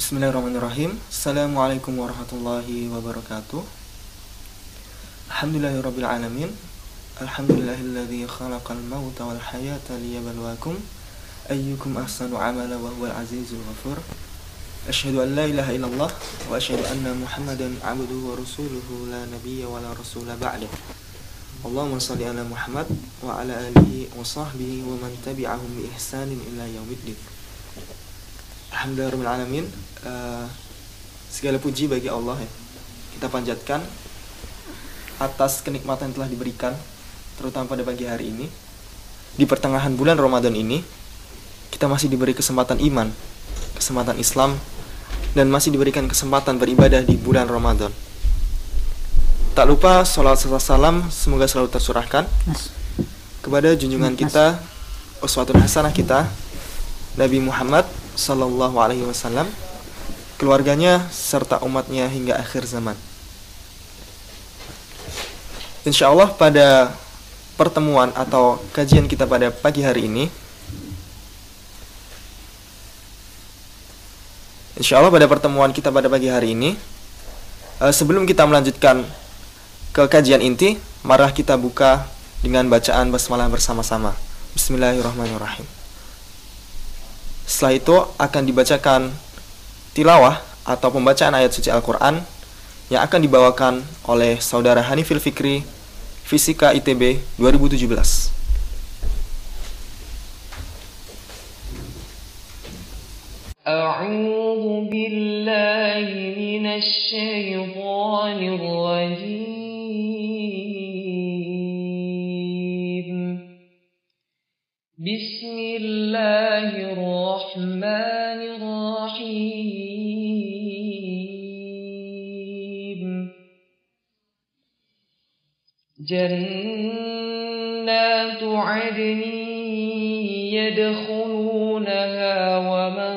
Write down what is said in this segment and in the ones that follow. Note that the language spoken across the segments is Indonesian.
Bismillahirrahmanirrahim Assalamualaikum warahmatullahi wabarakatuh Alhamdulillahirabbil alamin Alhamdulillahilladzi khalaqal mauta wal hayata liyabluwakum ayyukum ahsanu amala wa huwal azizul ghafur Asyhadu an la ilaha illallah wa asyhadu anna Muhammadan abduhu wa rasuluhu la nabiyya wa la rasula ba'dah Allahumma salli ala Muhammad wa ala alihi wa sahbihi wa man tabi'ahum bi ihsanin ila yaumiddin Alhamdulillah alamin uh, segala puji bagi Allah ya. Kita panjatkan atas kenikmatan yang telah diberikan terutama pada pagi hari ini. Di pertengahan bulan Ramadan ini kita masih diberi kesempatan iman kesempatan Islam dan masih diberikan kesempatan beribadah di bulan Ramadan. Tak lupa sholat serta salam semoga selalu tersurahkan kepada junjungan kita uswatun hasanah kita Nabi Muhammad Sallallahu Alaihi Wasallam, keluarganya serta umatnya hingga akhir zaman. Insya Allah pada pertemuan atau kajian kita pada pagi hari ini Insya Allah pada pertemuan kita pada pagi hari ini eh, Sebelum kita melanjutkan ke kajian inti, marah kita buka dengan bacaan basmalah bersama-sama. Bismillahirrahmanirrahim. Setelah itu akan dibacakan tilawah atau pembacaan ayat suci Al-Quran yang akan dibawakan oleh saudara Hanifil Fikri, Fisika ITB 2017. أعوذ بالله من الشيطان الرجيم بسم الله الرحمن الرحيم. جنات عدن يدخلونها ومن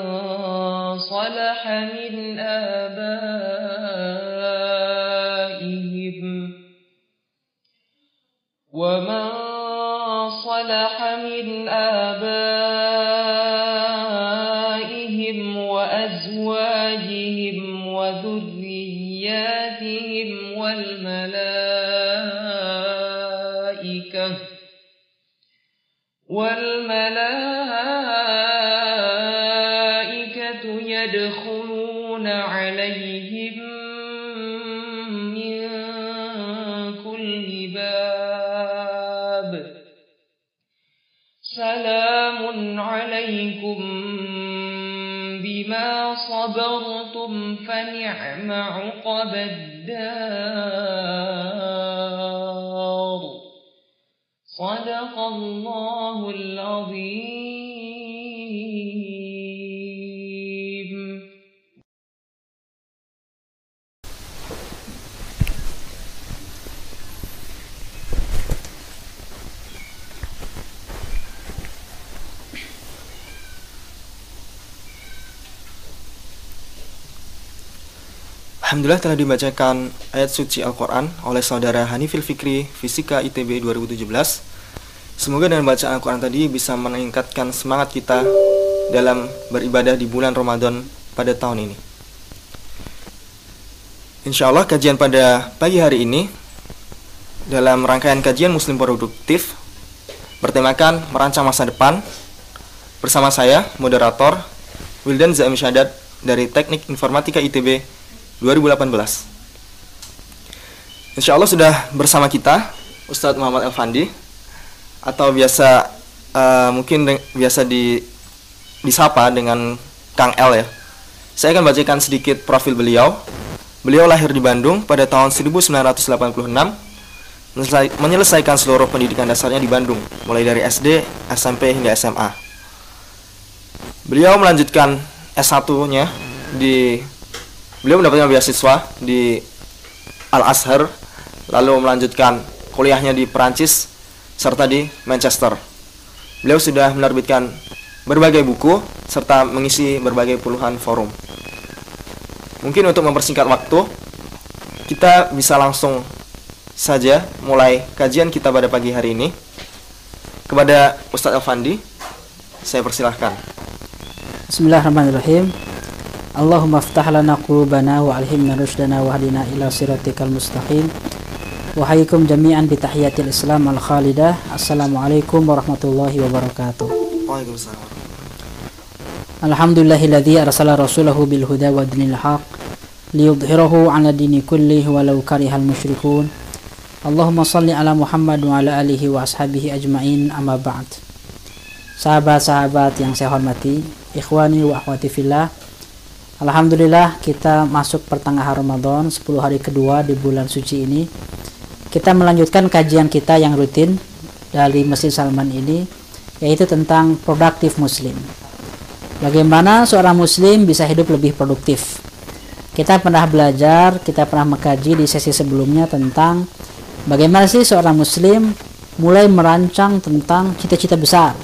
صلح من آبائهم ومن صلح من آبائهم وأزواجهم وذرياتهم والملائكة والملائكة صبرتم فنعم عقب الدار. صدق الله العظيم. Alhamdulillah telah dibacakan ayat suci Al-Quran oleh saudara Hanifil Fikri, Fisika ITB 2017. Semoga dengan bacaan Al-Quran tadi bisa meningkatkan semangat kita dalam beribadah di bulan Ramadan pada tahun ini. Insya Allah kajian pada pagi hari ini dalam rangkaian kajian Muslim Produktif bertemakan merancang masa depan bersama saya, moderator Wildan Zaim Syadat dari Teknik Informatika ITB 2018. Insya Allah sudah bersama kita Ustadz Muhammad Elfandi atau biasa uh, mungkin biasa di disapa dengan Kang El ya. Saya akan bacakan sedikit profil beliau. Beliau lahir di Bandung pada tahun 1986, menyelesai- menyelesaikan seluruh pendidikan dasarnya di Bandung, mulai dari SD, SMP hingga SMA. Beliau melanjutkan S1-nya di Beliau mendapatkan beasiswa di Al Azhar, lalu melanjutkan kuliahnya di Perancis serta di Manchester. Beliau sudah menerbitkan berbagai buku serta mengisi berbagai puluhan forum. Mungkin untuk mempersingkat waktu, kita bisa langsung saja mulai kajian kita pada pagi hari ini. Kepada Ustadz Elfandi, saya persilahkan. Bismillahirrahmanirrahim. Allahumma aftah lana qulubana wa alhimna rushdana wa hadina ila siratikal mustaqim. Wa hayyikum jami'an bitahiyatil islam al khalidah assalamualaikum warahmatullahi wabarakatuh. Waalaikumsalam. Alhamdulillahilladzi arsala rasulahu bil huda wa dinil haq liyudhhirahu 'ala dini kullihi walau karihal musyrikun. Allahumma salli ala Muhammad wa ala alihi wa ashabihi ajmain amma ba'd. Sahabat-sahabat yang saya hormati, ikhwani wa akhwati fillah Alhamdulillah kita masuk pertengahan Ramadan 10 hari kedua di bulan suci ini. Kita melanjutkan kajian kita yang rutin dari Masjid Salman ini yaitu tentang produktif muslim. Bagaimana seorang muslim bisa hidup lebih produktif? Kita pernah belajar, kita pernah mengkaji di sesi sebelumnya tentang bagaimana sih seorang muslim mulai merancang tentang cita-cita besar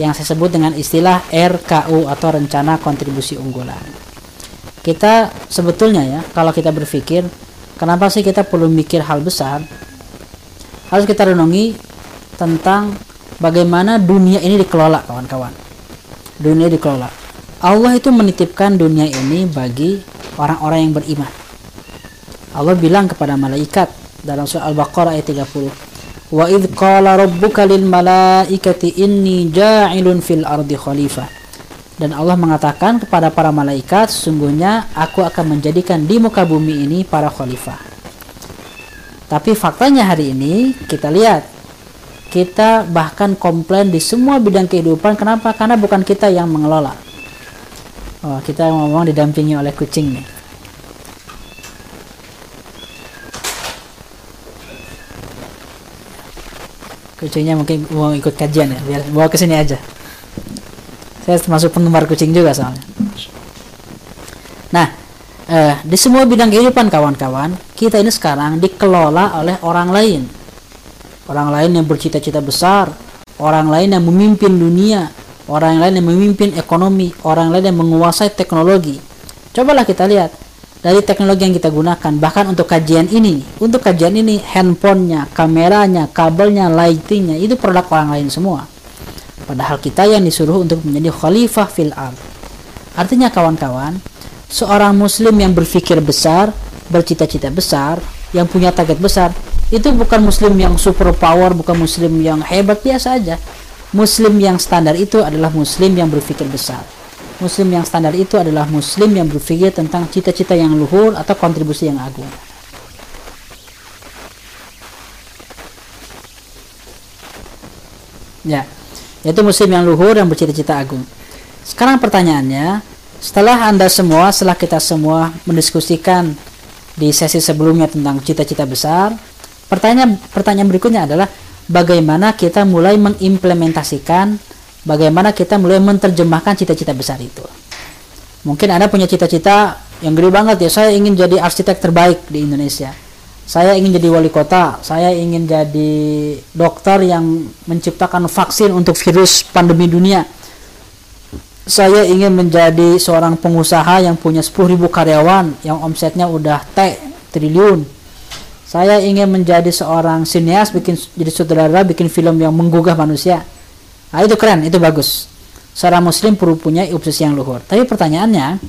yang saya sebut dengan istilah RKU atau rencana kontribusi unggulan. Kita sebetulnya ya, kalau kita berpikir kenapa sih kita perlu mikir hal besar? Harus kita renungi tentang bagaimana dunia ini dikelola, kawan-kawan. Dunia dikelola. Allah itu menitipkan dunia ini bagi orang-orang yang beriman. Allah bilang kepada malaikat dalam surah Al-Baqarah ayat 30, Wa idh qala rabbuka lil malaikati inni ja'ilun fil ardi khalifah. Dan Allah mengatakan kepada para malaikat, sesungguhnya aku akan menjadikan di muka bumi ini para khalifah. Tapi faktanya hari ini kita lihat kita bahkan komplain di semua bidang kehidupan. Kenapa? Karena bukan kita yang mengelola. Oh, kita ngomong didampingi oleh kucing nih. kucingnya mungkin mau ikut kajian ya biar bawa ke sini aja saya termasuk penggemar kucing juga soalnya. Nah eh, di semua bidang kehidupan kawan-kawan kita ini sekarang dikelola oleh orang lain. Orang lain yang bercita-cita besar orang lain yang memimpin dunia orang lain yang memimpin ekonomi orang lain yang menguasai teknologi. Cobalah kita lihat dari teknologi yang kita gunakan bahkan untuk kajian ini untuk kajian ini handphonenya kameranya kabelnya lightingnya itu produk orang lain semua padahal kita yang disuruh untuk menjadi khalifah fil artinya kawan-kawan seorang muslim yang berpikir besar bercita-cita besar yang punya target besar itu bukan muslim yang super power bukan muslim yang hebat biasa aja. Muslim yang standar itu adalah muslim yang berpikir besar. Muslim yang standar itu adalah Muslim yang berpikir tentang cita-cita yang luhur atau kontribusi yang agung. Ya, yaitu Muslim yang luhur yang bercita-cita agung. Sekarang pertanyaannya, setelah Anda semua, setelah kita semua mendiskusikan di sesi sebelumnya tentang cita-cita besar, pertanyaan pertanyaan berikutnya adalah bagaimana kita mulai mengimplementasikan bagaimana kita mulai menerjemahkan cita-cita besar itu. Mungkin Anda punya cita-cita yang gede banget ya, saya ingin jadi arsitek terbaik di Indonesia. Saya ingin jadi wali kota, saya ingin jadi dokter yang menciptakan vaksin untuk virus pandemi dunia. Saya ingin menjadi seorang pengusaha yang punya 10.000 karyawan yang omsetnya udah T triliun. Saya ingin menjadi seorang sinias bikin jadi sutradara bikin film yang menggugah manusia Nah, itu keren, itu bagus. Seorang muslim perlu punya obsesi yang luhur. Tapi pertanyaannya,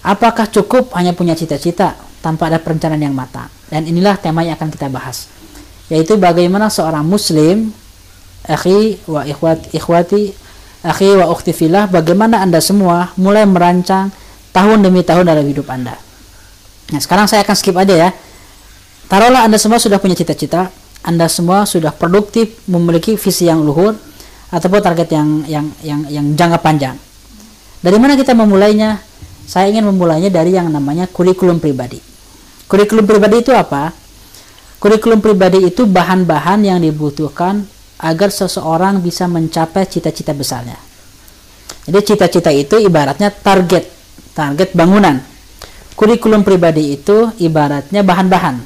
apakah cukup hanya punya cita-cita tanpa ada perencanaan yang matang? Dan inilah tema yang akan kita bahas. Yaitu bagaimana seorang muslim, akhi wa ikhwati, ikhwati akhi wa ukhti filah, bagaimana Anda semua mulai merancang tahun demi tahun dalam hidup Anda. Nah, sekarang saya akan skip aja ya. Taruhlah Anda semua sudah punya cita-cita, Anda semua sudah produktif, memiliki visi yang luhur, ataupun target yang yang yang yang jangka panjang. Dari mana kita memulainya? Saya ingin memulainya dari yang namanya kurikulum pribadi. Kurikulum pribadi itu apa? Kurikulum pribadi itu bahan-bahan yang dibutuhkan agar seseorang bisa mencapai cita-cita besarnya. Jadi cita-cita itu ibaratnya target, target bangunan. Kurikulum pribadi itu ibaratnya bahan-bahan.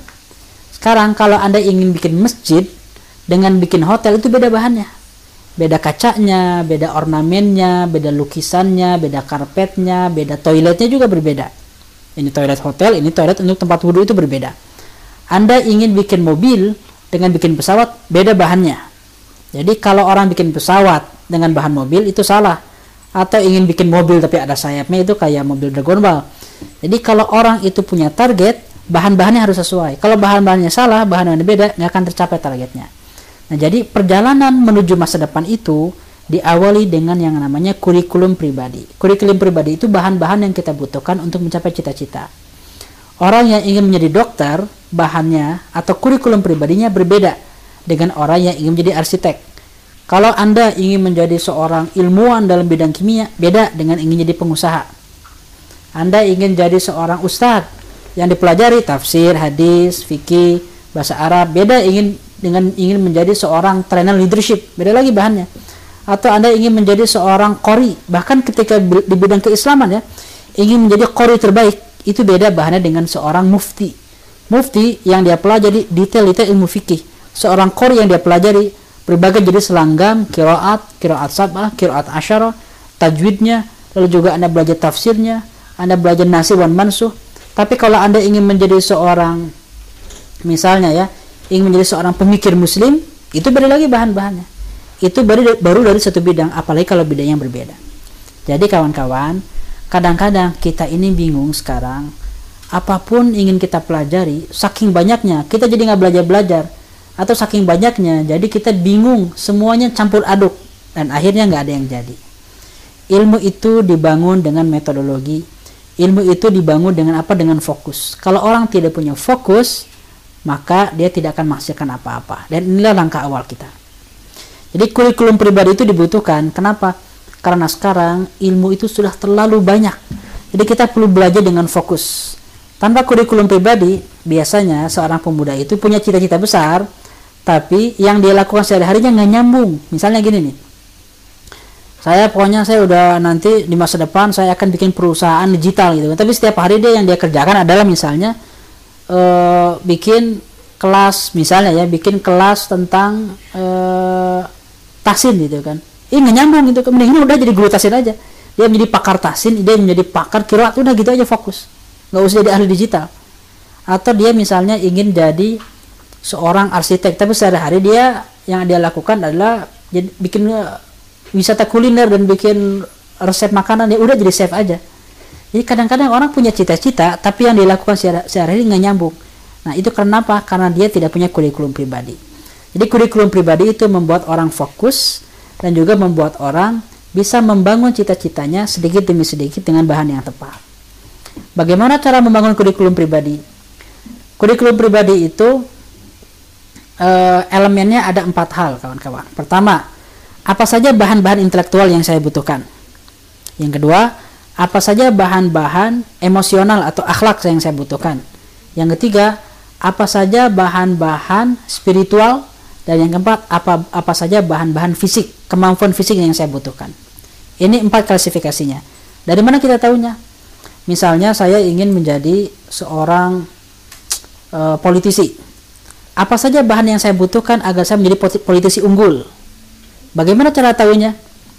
Sekarang kalau Anda ingin bikin masjid dengan bikin hotel itu beda bahannya beda kacanya, beda ornamennya, beda lukisannya, beda karpetnya, beda toiletnya juga berbeda. Ini toilet hotel, ini toilet untuk tempat wudhu itu berbeda. Anda ingin bikin mobil dengan bikin pesawat, beda bahannya. Jadi kalau orang bikin pesawat dengan bahan mobil itu salah. atau ingin bikin mobil tapi ada sayapnya itu kayak mobil Dragon Ball. Jadi kalau orang itu punya target, bahan-bahannya harus sesuai. Kalau bahan-bahannya salah, bahan-bahannya beda, nggak akan tercapai targetnya. Nah, jadi perjalanan menuju masa depan itu diawali dengan yang namanya kurikulum pribadi. Kurikulum pribadi itu bahan-bahan yang kita butuhkan untuk mencapai cita-cita. Orang yang ingin menjadi dokter, bahannya atau kurikulum pribadinya berbeda dengan orang yang ingin menjadi arsitek. Kalau Anda ingin menjadi seorang ilmuwan dalam bidang kimia, beda dengan ingin jadi pengusaha. Anda ingin jadi seorang ustadz yang dipelajari tafsir, hadis, fikih, bahasa Arab, beda ingin dengan ingin menjadi seorang trainer leadership, beda lagi bahannya. Atau Anda ingin menjadi seorang kori, bahkan ketika di bidang keislaman ya, ingin menjadi kori terbaik, itu beda bahannya dengan seorang mufti. Mufti yang dia pelajari detail-detail ilmu fikih. Seorang kori yang dia pelajari berbagai jenis selanggam, kiroat, kiroat sabah, kiroat asyara, tajwidnya, lalu juga Anda belajar tafsirnya, Anda belajar nasib wan mansuh. Tapi kalau Anda ingin menjadi seorang misalnya ya, ingin menjadi seorang pemikir muslim, itu beda lagi bahan-bahannya. Itu baru baru dari satu bidang, apalagi kalau bidang yang berbeda. Jadi kawan-kawan, kadang-kadang kita ini bingung sekarang apa pun ingin kita pelajari saking banyaknya kita jadi nggak belajar belajar atau saking banyaknya jadi kita bingung semuanya campur aduk dan akhirnya nggak ada yang jadi. Ilmu itu dibangun dengan metodologi ilmu itu dibangun dengan apa? Dengan fokus. Kalau orang tidak punya fokus maka dia tidak akan menghasilkan apa-apa. Dan inilah langkah awal kita jadi kurikulum pribadi itu dibutuhkan. Kenapa? Karena sekarang ilmu itu sudah terlalu banyak. Jadi kita perlu belajar dengan fokus. Tanpa kurikulum pribadi biasanya seorang pemuda itu punya cita-cita besar tapi yang dia lakukan sehari-harinya nggak nyambung. Misalnya gini nih. Saya pokoknya saya udah nanti di masa depan saya akan bikin perusahaan digital gitu. Tapi setiap hari dia yang dia kerjakan adalah misalnya uh, bikin kelas misalnya ya bikin kelas tentang uh, tasin gitu kan. Ini nggak nyambung gitu. Mending ini udah jadi guru tasin aja. Dia menjadi pakar tasin dia menjadi pakar kiraat udah gitu aja fokus. Nggak usah jadi ahli digital. Atau dia misalnya ingin jadi seorang arsitek tapi sehari-hari dia yang dia lakukan adalah jadi bikin uh, wisata kuliner dan bikin resep makanan ya udah jadi chef aja. Jadi kadang-kadang orang punya cita-cita tapi yang dilakukan sehari-hari nggak nyambung. Nah itu kenapa? Karena dia tidak punya kurikulum pribadi jadi kurikulum pribadi itu membuat orang fokus dan juga membuat orang bisa membangun cita-citanya sedikit demi sedikit dengan bahan yang tepat. Bagaimana cara membangun kurikulum pribadi? Kurikulum pribadi itu uh, elemennya ada empat hal, kawan-kawan. Pertama, apa saja bahan-bahan intelektual yang saya butuhkan? Yang kedua, apa saja bahan-bahan emosional atau akhlak yang saya butuhkan? Yang ketiga, apa saja bahan-bahan spiritual dan yang keempat, apa apa saja bahan-bahan fisik, kemampuan fisik yang saya butuhkan. Ini empat klasifikasinya. Dari mana kita tahunya? Misalnya saya ingin menjadi seorang e, politisi. Apa saja bahan yang saya butuhkan agar saya menjadi politisi unggul? Bagaimana cara tahunya?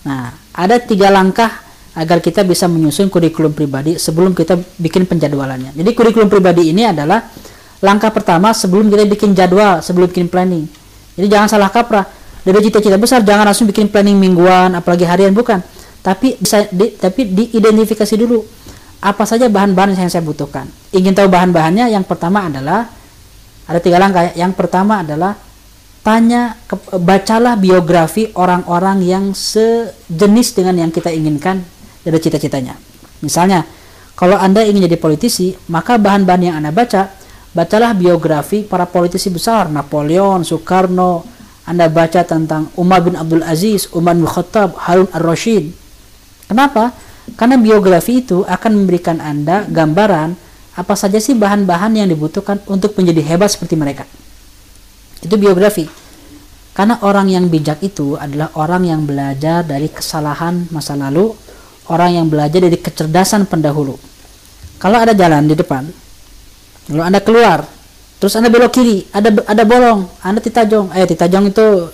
Nah, ada tiga langkah agar kita bisa menyusun kurikulum pribadi sebelum kita bikin penjadwalannya. Jadi kurikulum pribadi ini adalah langkah pertama sebelum kita bikin jadwal, sebelum bikin planning jadi jangan salah kaprah. Dari cita-cita besar jangan langsung bikin planning mingguan apalagi harian bukan. Tapi bisa di, tapi diidentifikasi dulu apa saja bahan-bahan yang saya butuhkan. Ingin tahu bahan-bahannya yang pertama adalah ada tiga langkah. Yang pertama adalah tanya ke, bacalah biografi orang-orang yang sejenis dengan yang kita inginkan dari cita-citanya. Misalnya, kalau Anda ingin jadi politisi, maka bahan-bahan yang Anda baca Bacalah biografi para politisi besar, Napoleon, Soekarno. Anda baca tentang Umar bin Abdul Aziz, Umar bin Khattab, Harun ar-Rashid. Kenapa? Karena biografi itu akan memberikan Anda gambaran apa saja sih bahan-bahan yang dibutuhkan untuk menjadi hebat seperti mereka. Itu biografi. Karena orang yang bijak itu adalah orang yang belajar dari kesalahan masa lalu, orang yang belajar dari kecerdasan pendahulu. Kalau ada jalan di depan, lalu anda keluar terus anda belok kiri ada ada bolong anda titajong eh titajong itu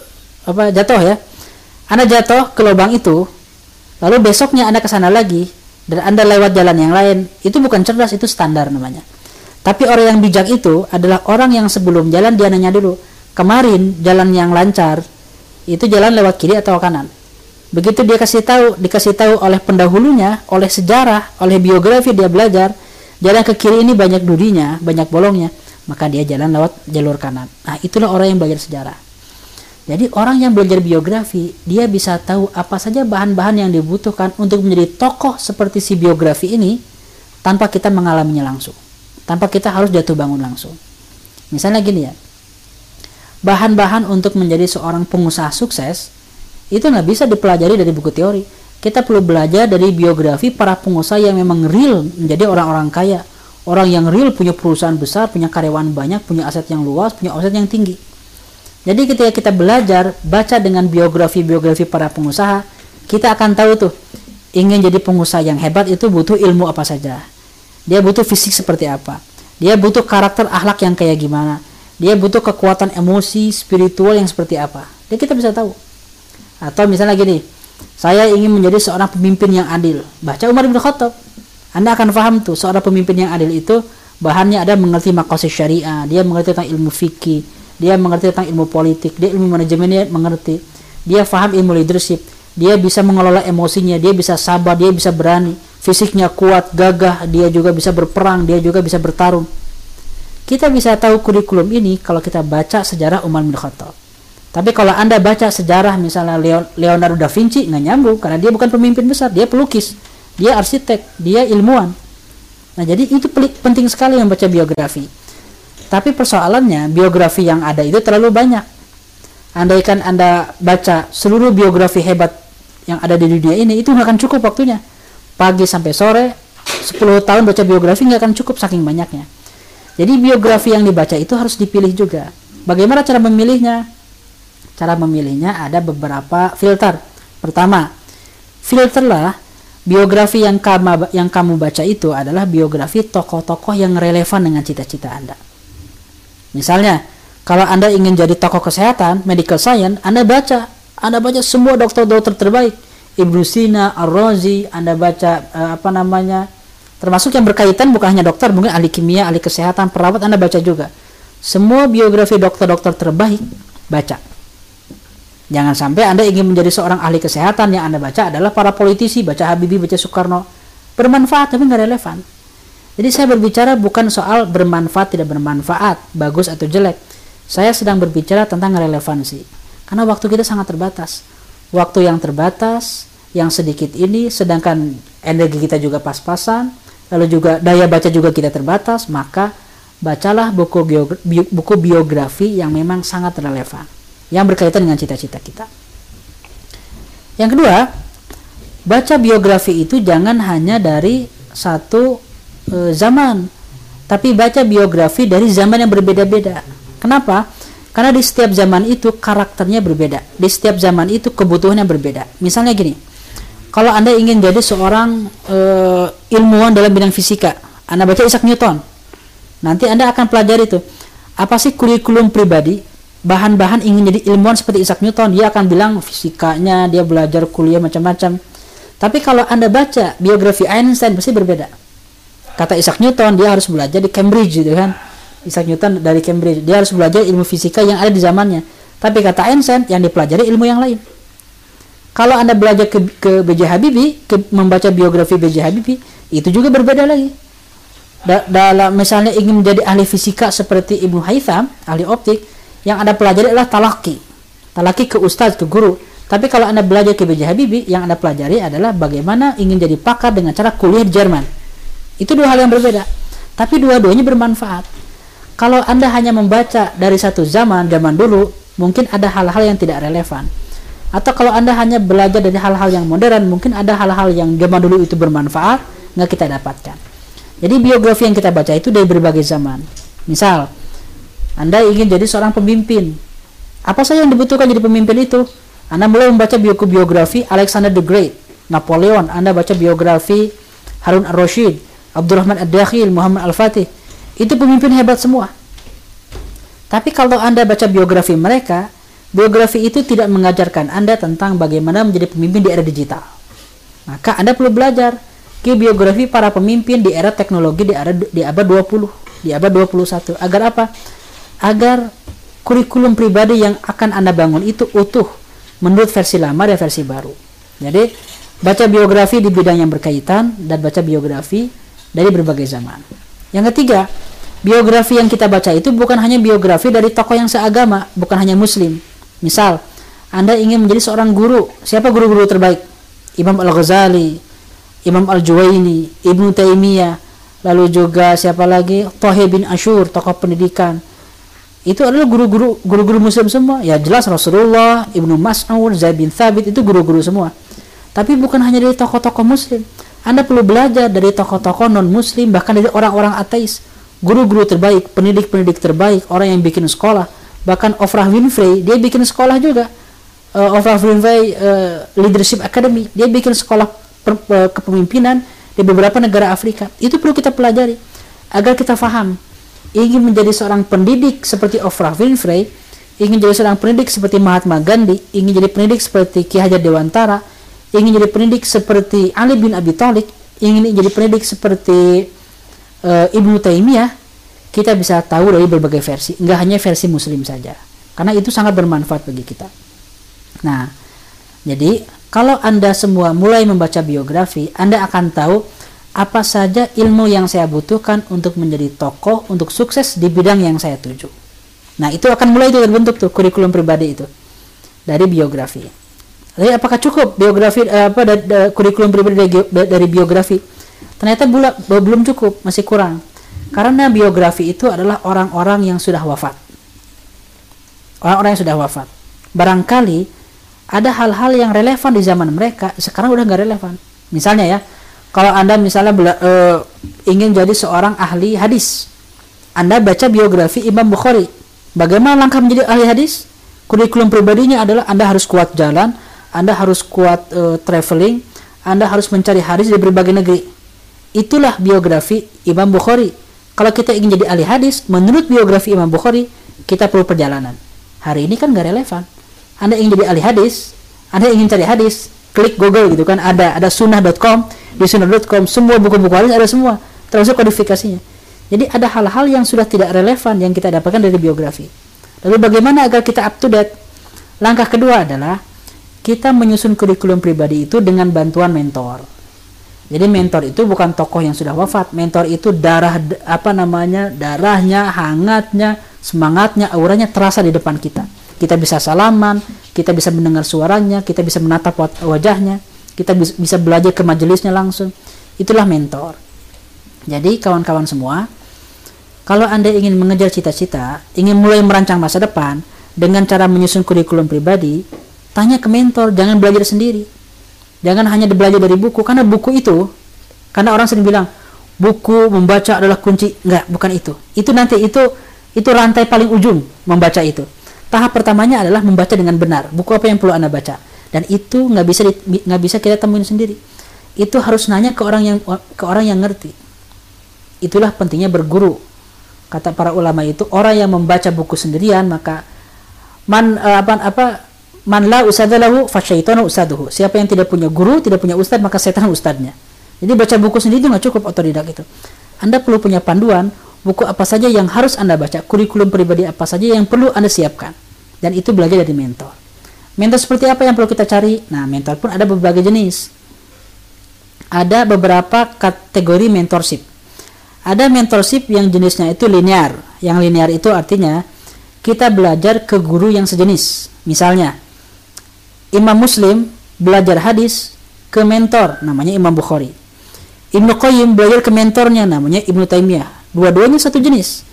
apa jatuh ya. Anda jatuh ke lubang itu lalu besoknya anda ke sana lagi dan anda lewat jalan yang lain. Itu bukan cerdas itu standar namanya. Tapi orang yang bijak itu adalah orang yang sebelum jalan dia nanya dulu kemarin jalan yang lancar itu jalan lewat kiri atau kanan? Begitu dia kasih tahu dikasih tahu oleh pendahulunya oleh sejarah oleh biografi dia belajar jalan ke kiri ini banyak durinya banyak bolongnya. Maka dia jalan lewat jalur kanan. Nah itulah orang yang belajar sejarah. Jadi orang yang belajar biografi dia bisa tahu apa saja bahan-bahan yang dibutuhkan untuk menjadi tokoh seperti si biografi ini tanpa kita mengalaminya langsung. Tanpa kita harus jatuh bangun langsung. Misalnya gini ya. Bahan-bahan untuk menjadi seorang pengusaha sukses itu nggak bisa dipelajari dari buku teori kita perlu belajar dari biografi para pengusaha yang memang real menjadi orang-orang kaya. Orang yang real punya perusahaan besar punya karyawan banyak punya aset yang luas punya aset yang tinggi. Jadi ketika kita belajar baca dengan biografi-biografi para pengusaha kita akan tahu tuh ingin jadi pengusaha yang hebat itu butuh ilmu apa saja. Dia butuh fisik seperti apa. Dia butuh karakter akhlak yang kayak gimana. Dia butuh kekuatan emosi spiritual yang seperti apa. Jadi kita bisa tahu. Atau misalnya gini saya ingin menjadi seorang pemimpin yang adil. Baca Umar bin Khattab. Anda akan paham tuh seorang pemimpin yang adil itu bahannya ada mengerti makosid syariah dia mengerti tentang ilmu fikih dia mengerti tentang ilmu politik dia ilmu manajemen dia mengerti. Dia paham ilmu leadership. Dia bisa mengelola emosinya dia bisa sabar dia bisa berani. Fisiknya kuat gagah dia juga bisa berperang dia juga bisa bertarung. Kita bisa tahu kurikulum ini kalau kita baca sejarah Umar bin Khattab. Tapi kalau Anda baca sejarah misalnya Leonardo da Vinci nggak nyambung karena dia bukan pemimpin besar, dia pelukis, dia arsitek, dia ilmuwan. Nah, jadi itu penting sekali membaca biografi. Tapi persoalannya biografi yang ada itu terlalu banyak. Andaikan Anda baca seluruh biografi hebat yang ada di dunia ini itu nggak akan cukup waktunya. Pagi sampai sore 10 tahun baca biografi nggak akan cukup saking banyaknya. Jadi biografi yang dibaca itu harus dipilih juga. Bagaimana cara memilihnya? Cara memilihnya ada beberapa filter. Pertama, filterlah biografi yang kamu yang kamu baca itu adalah biografi tokoh-tokoh yang relevan dengan cita-cita Anda. Misalnya, kalau Anda ingin jadi tokoh kesehatan, medical science, Anda baca, Anda baca semua dokter-dokter terbaik. Ibnu Sina, Ar-Razi, Anda baca uh, apa namanya? termasuk yang berkaitan bukan hanya dokter mungkin ahli kimia ahli kesehatan perawat anda baca juga semua biografi dokter-dokter terbaik baca jangan sampai anda ingin menjadi seorang ahli kesehatan yang anda baca adalah para politisi baca Habibie baca Soekarno bermanfaat tapi nggak relevan. Jadi saya berbicara bukan soal bermanfaat tidak bermanfaat bagus atau jelek. Saya sedang berbicara tentang relevansi karena waktu kita sangat terbatas. Waktu yang terbatas yang sedikit ini sedangkan energi kita juga pas-pasan lalu juga daya baca juga kita terbatas, maka bacalah buku buku biografi yang memang sangat relevan, yang berkaitan dengan cita-cita kita. Yang kedua, baca biografi itu jangan hanya dari satu e, zaman, tapi baca biografi dari zaman yang berbeda-beda. Kenapa? Karena di setiap zaman itu karakternya berbeda. Di setiap zaman itu kebutuhannya berbeda. Misalnya gini, kalau Anda ingin jadi seorang uh, ilmuwan dalam bidang fisika, Anda baca Isaac Newton. Nanti Anda akan pelajari itu. Apa sih kurikulum pribadi? Bahan-bahan ingin jadi ilmuwan seperti Isaac Newton, dia akan bilang fisikanya, dia belajar kuliah macam-macam. Tapi kalau Anda baca biografi Einstein pasti berbeda. Kata Isaac Newton, dia harus belajar di Cambridge gitu kan. Isaac Newton dari Cambridge, dia harus belajar ilmu fisika yang ada di zamannya. Tapi kata Einstein yang dipelajari ilmu yang lain. Kalau Anda belajar ke, ke B.J. Habibie, ke, membaca biografi B.J. Habibie, itu juga berbeda lagi. Da, dalam misalnya ingin menjadi ahli fisika seperti Ibnu Haytham, ahli optik, yang Anda pelajari adalah talaki. Talaki ke ustadz, ke guru. Tapi kalau Anda belajar ke B.J. Habibie, yang Anda pelajari adalah bagaimana ingin jadi pakar dengan cara kuliah di Jerman. Itu dua hal yang berbeda. Tapi dua-duanya bermanfaat. Kalau Anda hanya membaca dari satu zaman, zaman dulu, mungkin ada hal-hal yang tidak relevan atau kalau anda hanya belajar dari hal-hal yang modern mungkin ada hal-hal yang zaman dulu itu bermanfaat nggak kita dapatkan jadi biografi yang kita baca itu dari berbagai zaman misal anda ingin jadi seorang pemimpin apa saja yang dibutuhkan jadi pemimpin itu anda mulai membaca biografi Alexander the Great Napoleon anda baca biografi Harun al-Rashid Abdurrahman ad-Dakhil Muhammad al-Fatih itu pemimpin hebat semua tapi kalau anda baca biografi mereka Biografi itu tidak mengajarkan Anda tentang bagaimana menjadi pemimpin di era digital. Maka Anda perlu belajar ke biografi para pemimpin di era teknologi di era di abad 20, di abad 21. Agar apa? Agar kurikulum pribadi yang akan Anda bangun itu utuh menurut versi lama dan versi baru. Jadi baca biografi di bidang yang berkaitan dan baca biografi dari berbagai zaman. Yang ketiga, biografi yang kita baca itu bukan hanya biografi dari tokoh yang seagama, bukan hanya muslim. Misal, Anda ingin menjadi seorang guru, siapa guru-guru terbaik? Imam Al-Ghazali, Imam Al-Juwaini, Ibnu Taimiyah, lalu juga siapa lagi? Tohe bin Ashur, tokoh pendidikan. Itu adalah guru-guru guru-guru muslim semua. Ya jelas Rasulullah, Ibnu Mas'ud, Zaid bin Thabit itu guru-guru semua. Tapi bukan hanya dari tokoh-tokoh muslim. Anda perlu belajar dari tokoh-tokoh non-muslim, bahkan dari orang-orang ateis. Guru-guru terbaik, pendidik-pendidik terbaik, orang yang bikin sekolah. Bahkan Oprah Winfrey, dia bikin sekolah juga. Uh, Oprah Winfrey uh, Leadership Academy, dia bikin sekolah per, uh, kepemimpinan di beberapa negara Afrika. Itu perlu kita pelajari agar kita faham. Ingin menjadi seorang pendidik seperti Oprah Winfrey, ingin jadi seorang pendidik seperti Mahatma Gandhi, ingin jadi pendidik seperti Ki Hajar Dewantara, ingin jadi pendidik seperti Ali bin Abi Thalib, ingin jadi pendidik seperti uh, Ibnu Taimiyah, kita bisa tahu dari berbagai versi, enggak hanya versi muslim saja. Karena itu sangat bermanfaat bagi kita. Nah, jadi kalau Anda semua mulai membaca biografi, Anda akan tahu apa saja ilmu yang saya butuhkan untuk menjadi tokoh, untuk sukses di bidang yang saya tuju. Nah, itu akan mulai terbentuk tuh kurikulum pribadi itu dari biografi. Jadi apakah cukup biografi eh, apa da, da, kurikulum pribadi dari, dari biografi? Ternyata bula, belum cukup, masih kurang. Karena biografi itu adalah orang-orang yang sudah wafat. Orang-orang yang sudah wafat. Barangkali ada hal-hal yang relevan di zaman mereka sekarang udah nggak relevan. Misalnya ya, kalau anda misalnya bela, uh, ingin jadi seorang ahli hadis, anda baca biografi Imam Bukhari. Bagaimana langkah menjadi ahli hadis? Kurikulum pribadinya adalah anda harus kuat jalan, anda harus kuat uh, traveling, Anda harus mencari hadis di berbagai negeri. Itulah biografi Imam Bukhari. Kalau kita ingin jadi ahli hadis, menurut biografi Imam Bukhari, kita perlu perjalanan. Hari ini kan nggak relevan. Anda ingin jadi ahli hadis, Anda ingin cari hadis, klik Google gitu kan, ada ada sunnah.com, di sunnah.com semua buku-buku hadis ada semua, termasuk kodifikasinya. Jadi ada hal-hal yang sudah tidak relevan yang kita dapatkan dari biografi. Lalu bagaimana agar kita up to date? Langkah kedua adalah kita menyusun kurikulum pribadi itu dengan bantuan mentor. Jadi mentor itu bukan tokoh yang sudah wafat. Mentor itu darah apa namanya? darahnya, hangatnya, semangatnya, auranya terasa di depan kita. Kita bisa salaman, kita bisa mendengar suaranya, kita bisa menatap wajahnya, kita bisa belajar ke majelisnya langsung. Itulah mentor. Jadi kawan-kawan semua, kalau Anda ingin mengejar cita-cita, ingin mulai merancang masa depan dengan cara menyusun kurikulum pribadi, tanya ke mentor jangan belajar sendiri jangan hanya belajar dari buku karena buku itu karena orang sering bilang buku membaca adalah kunci enggak bukan itu itu nanti itu itu rantai paling ujung membaca itu tahap pertamanya adalah membaca dengan benar buku apa yang perlu anda baca dan itu nggak bisa nggak bisa kita temuin sendiri itu harus nanya ke orang yang ke orang yang ngerti itulah pentingnya berguru kata para ulama itu orang yang membaca buku sendirian maka man uh, apa apa man la usadalahu fasyaitanu usaduhu. Siapa yang tidak punya guru, tidak punya ustad, maka setan ustadnya. Jadi baca buku sendiri itu nggak cukup otodidak itu. Anda perlu punya panduan, buku apa saja yang harus Anda baca, kurikulum pribadi apa saja yang perlu Anda siapkan. Dan itu belajar dari mentor. Mentor seperti apa yang perlu kita cari? Nah, mentor pun ada berbagai jenis. Ada beberapa kategori mentorship. Ada mentorship yang jenisnya itu linear. Yang linear itu artinya kita belajar ke guru yang sejenis. Misalnya, Imam Muslim belajar hadis ke mentor namanya Imam Bukhari. Ibnu Qayyim belajar ke mentornya namanya Ibnu Taimiyah. Dua-duanya satu jenis.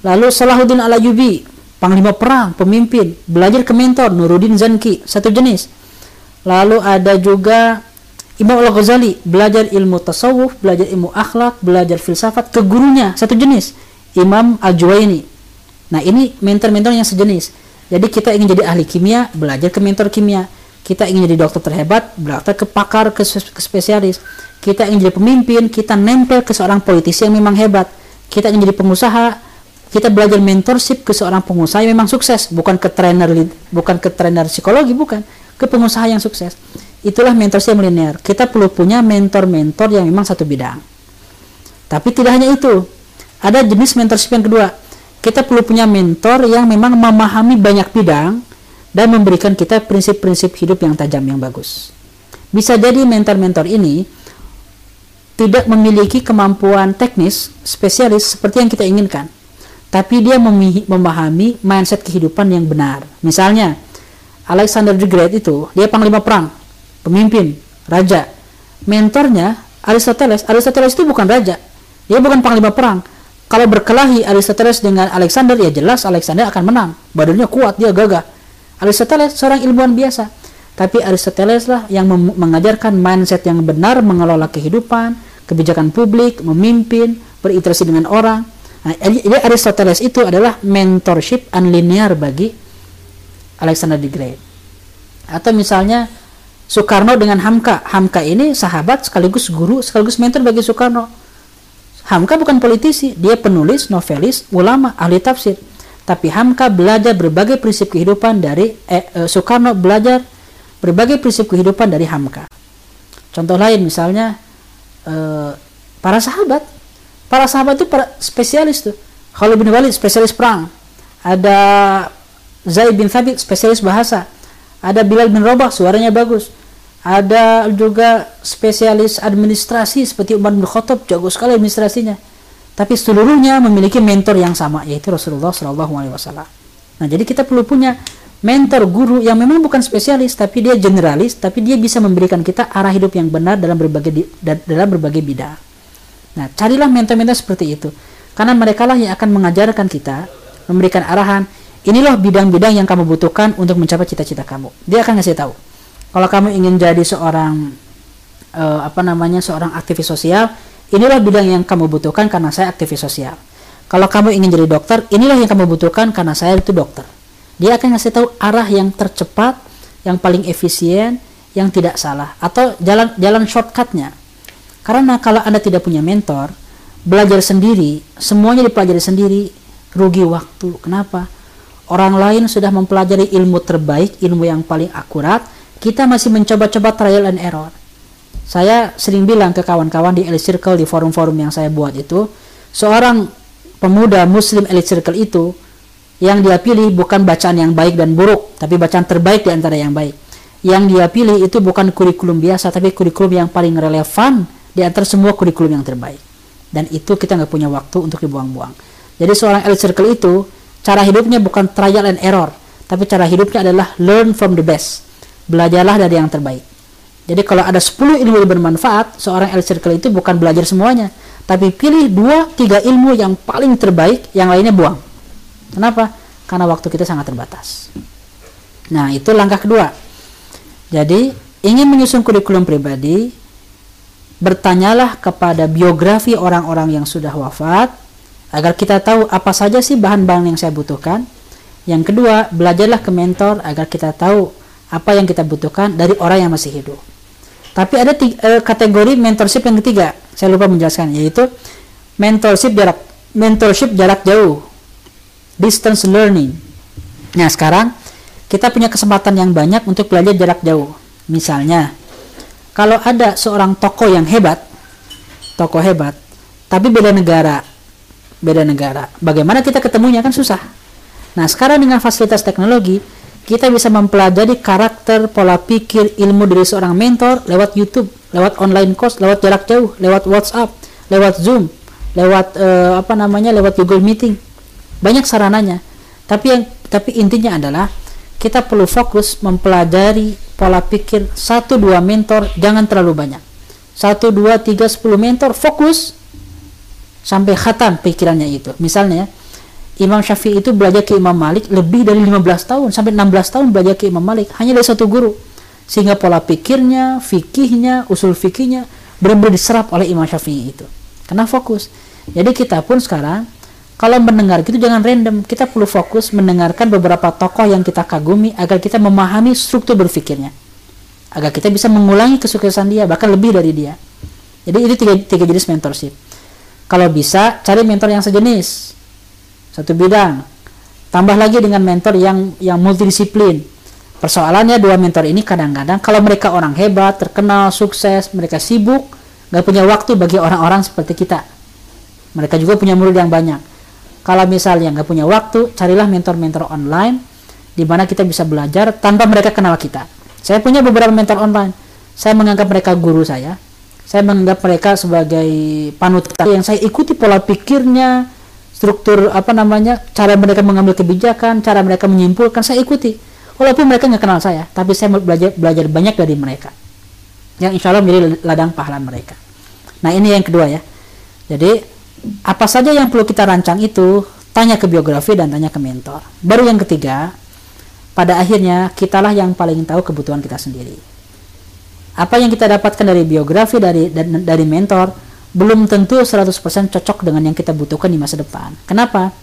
Lalu Salahuddin Al-Ayyubi, panglima perang, pemimpin, belajar ke mentor Nuruddin Zanki, satu jenis. Lalu ada juga Imam Al-Ghazali, belajar ilmu tasawuf, belajar ilmu akhlak, belajar filsafat ke gurunya, satu jenis. Imam Al-Juwaini. Nah, ini mentor-mentor yang sejenis. Jadi kita ingin jadi ahli kimia, belajar ke mentor kimia. Kita ingin jadi dokter terhebat, belajar ke pakar, ke spesialis. Kita ingin jadi pemimpin, kita nempel ke seorang politisi yang memang hebat. Kita ingin jadi pengusaha, kita belajar mentorship ke seorang pengusaha yang memang sukses, bukan ke trainer bukan ke trainer psikologi, bukan, ke pengusaha yang sukses. Itulah mentorship linear. Kita perlu punya mentor-mentor yang memang satu bidang. Tapi tidak hanya itu. Ada jenis mentorship yang kedua, kita perlu punya mentor yang memang memahami banyak bidang dan memberikan kita prinsip-prinsip hidup yang tajam yang bagus. bisa jadi mentor-mentor ini tidak memiliki kemampuan teknis spesialis seperti yang kita inginkan. Tapi dia memahami mindset kehidupan yang benar. Misalnya Alexander the Great itu dia panglima perang pemimpin raja. Mentornya Aristoteles. Aristoteles itu bukan raja. Dia bukan panglima perang. Kalau berkelahi Aristoteles dengan Alexander ya jelas Alexander akan menang. Badannya kuat dia gagah. Aristoteles seorang ilmuwan biasa. Tapi Aristoteles lah yang mengajarkan mindset yang benar mengelola kehidupan kebijakan publik memimpin berinteraksi dengan orang nah, jadi Aristoteles itu adalah mentorship unlinear bagi Alexander the Great atau misalnya Soekarno dengan Hamka Hamka ini sahabat sekaligus guru sekaligus mentor bagi Soekarno Hamka bukan politisi, dia penulis, novelis, ulama, ahli tafsir. Tapi Hamka belajar berbagai prinsip kehidupan dari eh, eh, Soekarno belajar berbagai prinsip kehidupan dari Hamka. Contoh lain misalnya eh, para sahabat, para sahabat itu para spesialis tuh. Khalid bin Walid spesialis perang, ada Zaid bin Thabit spesialis bahasa, ada Bilal bin Rabah suaranya bagus, ada juga spesialis administrasi seperti Umar bin Khattab jago sekali administrasinya. Tapi seluruhnya memiliki mentor yang sama yaitu Rasulullah Wasallam. Nah jadi kita perlu punya mentor guru yang memang bukan spesialis tapi dia generalis tapi dia bisa memberikan kita arah hidup yang benar dalam berbagai di- da- dalam berbagai bidang. Nah carilah mentor-mentor seperti itu karena mereka lah yang akan mengajarkan kita memberikan arahan inilah bidang-bidang yang kamu butuhkan untuk mencapai cita-cita kamu. Dia akan ngasih tahu kalau kamu ingin jadi seorang eh, apa namanya seorang aktivis sosial inilah bidang yang kamu butuhkan karena saya aktivis sosial. Kalau kamu ingin jadi dokter inilah yang kamu butuhkan karena saya itu dokter dia akan ngasih tahu arah yang tercepat yang paling efisien yang tidak salah atau jalan jalan shortcutnya. Karena kalau anda tidak punya mentor belajar sendiri semuanya dipelajari sendiri rugi waktu. Kenapa? Orang lain sudah mempelajari ilmu terbaik ilmu yang paling akurat kita masih mencoba-coba trial and error. Saya sering bilang ke kawan-kawan di Elite Circle di forum-forum yang saya buat itu, seorang pemuda Muslim Elite Circle itu yang dia pilih bukan bacaan yang baik dan buruk, tapi bacaan terbaik di antara yang baik. Yang dia pilih itu bukan kurikulum biasa, tapi kurikulum yang paling relevan di antara semua kurikulum yang terbaik. Dan itu kita nggak punya waktu untuk dibuang-buang. Jadi seorang Elite Circle itu cara hidupnya bukan trial and error, tapi cara hidupnya adalah learn from the best belajarlah dari yang terbaik. Jadi kalau ada 10 ilmu yang bermanfaat, seorang elite circle itu bukan belajar semuanya, tapi pilih 2 3 ilmu yang paling terbaik, yang lainnya buang. Kenapa? Karena waktu kita sangat terbatas. Nah, itu langkah kedua. Jadi, ingin menyusun kurikulum pribadi, bertanyalah kepada biografi orang-orang yang sudah wafat agar kita tahu apa saja sih bahan-bahan yang saya butuhkan. Yang kedua, belajarlah ke mentor agar kita tahu apa yang kita butuhkan dari orang yang masih hidup. Tapi ada tiga, eh, kategori mentorship yang ketiga, saya lupa menjelaskan, yaitu mentorship jarak mentorship jarak jauh, distance learning. Nah sekarang kita punya kesempatan yang banyak untuk belajar jarak jauh. Misalnya, kalau ada seorang tokoh yang hebat, tokoh hebat, tapi beda negara, beda negara, bagaimana kita ketemunya kan susah. Nah sekarang dengan fasilitas teknologi, kita bisa mempelajari karakter, pola pikir, ilmu dari seorang mentor lewat YouTube, lewat online course, lewat jarak jauh, lewat WhatsApp, lewat Zoom, lewat eh, apa namanya, lewat Google Meeting. Banyak sarananya. Tapi yang tapi intinya adalah kita perlu fokus mempelajari pola pikir satu dua mentor, jangan terlalu banyak. Satu dua tiga sepuluh mentor fokus sampai khatam pikirannya itu. Misalnya Imam Syafi'i itu belajar ke Imam Malik lebih dari 15 tahun sampai 16 tahun belajar ke Imam Malik hanya dari satu guru sehingga pola pikirnya, fikihnya, usul fikihnya benar-benar diserap oleh Imam Syafi'i itu karena fokus jadi kita pun sekarang kalau mendengar gitu jangan random. Kita perlu fokus mendengarkan beberapa tokoh yang kita kagumi agar kita memahami struktur berpikirnya. Agar kita bisa mengulangi kesuksesan dia bahkan lebih dari dia. Jadi itu tiga, tiga jenis mentorship. Kalau bisa cari mentor yang sejenis. Satu bidang. Tambah lagi dengan mentor yang yang multidisiplin. Persoalannya dua mentor ini kadang-kadang kalau mereka orang hebat terkenal sukses mereka sibuk nggak punya waktu bagi orang-orang seperti kita. Mereka juga punya murid yang banyak kalau misalnya nggak punya waktu carilah mentor-mentor online di mana kita bisa belajar tanpa mereka kenal kita. Saya punya beberapa mentor online. Saya menganggap mereka guru saya. Saya menganggap mereka sebagai panutan. Yang saya ikuti pola pikirnya struktur apa namanya cara mereka mengambil kebijakan cara mereka menyimpulkan saya ikuti. Walaupun mereka nggak kenal saya tapi saya belajar belajar banyak dari mereka. Yang insya Allah menjadi ladang pahala mereka. Nah ini yang kedua ya. Jadi apa saja yang perlu kita rancang itu tanya ke biografi dan tanya ke mentor baru yang ketiga pada akhirnya kitalah yang paling tahu kebutuhan kita sendiri apa yang kita dapatkan dari biografi dari dari mentor belum tentu 100% cocok dengan yang kita butuhkan di masa depan. Kenapa?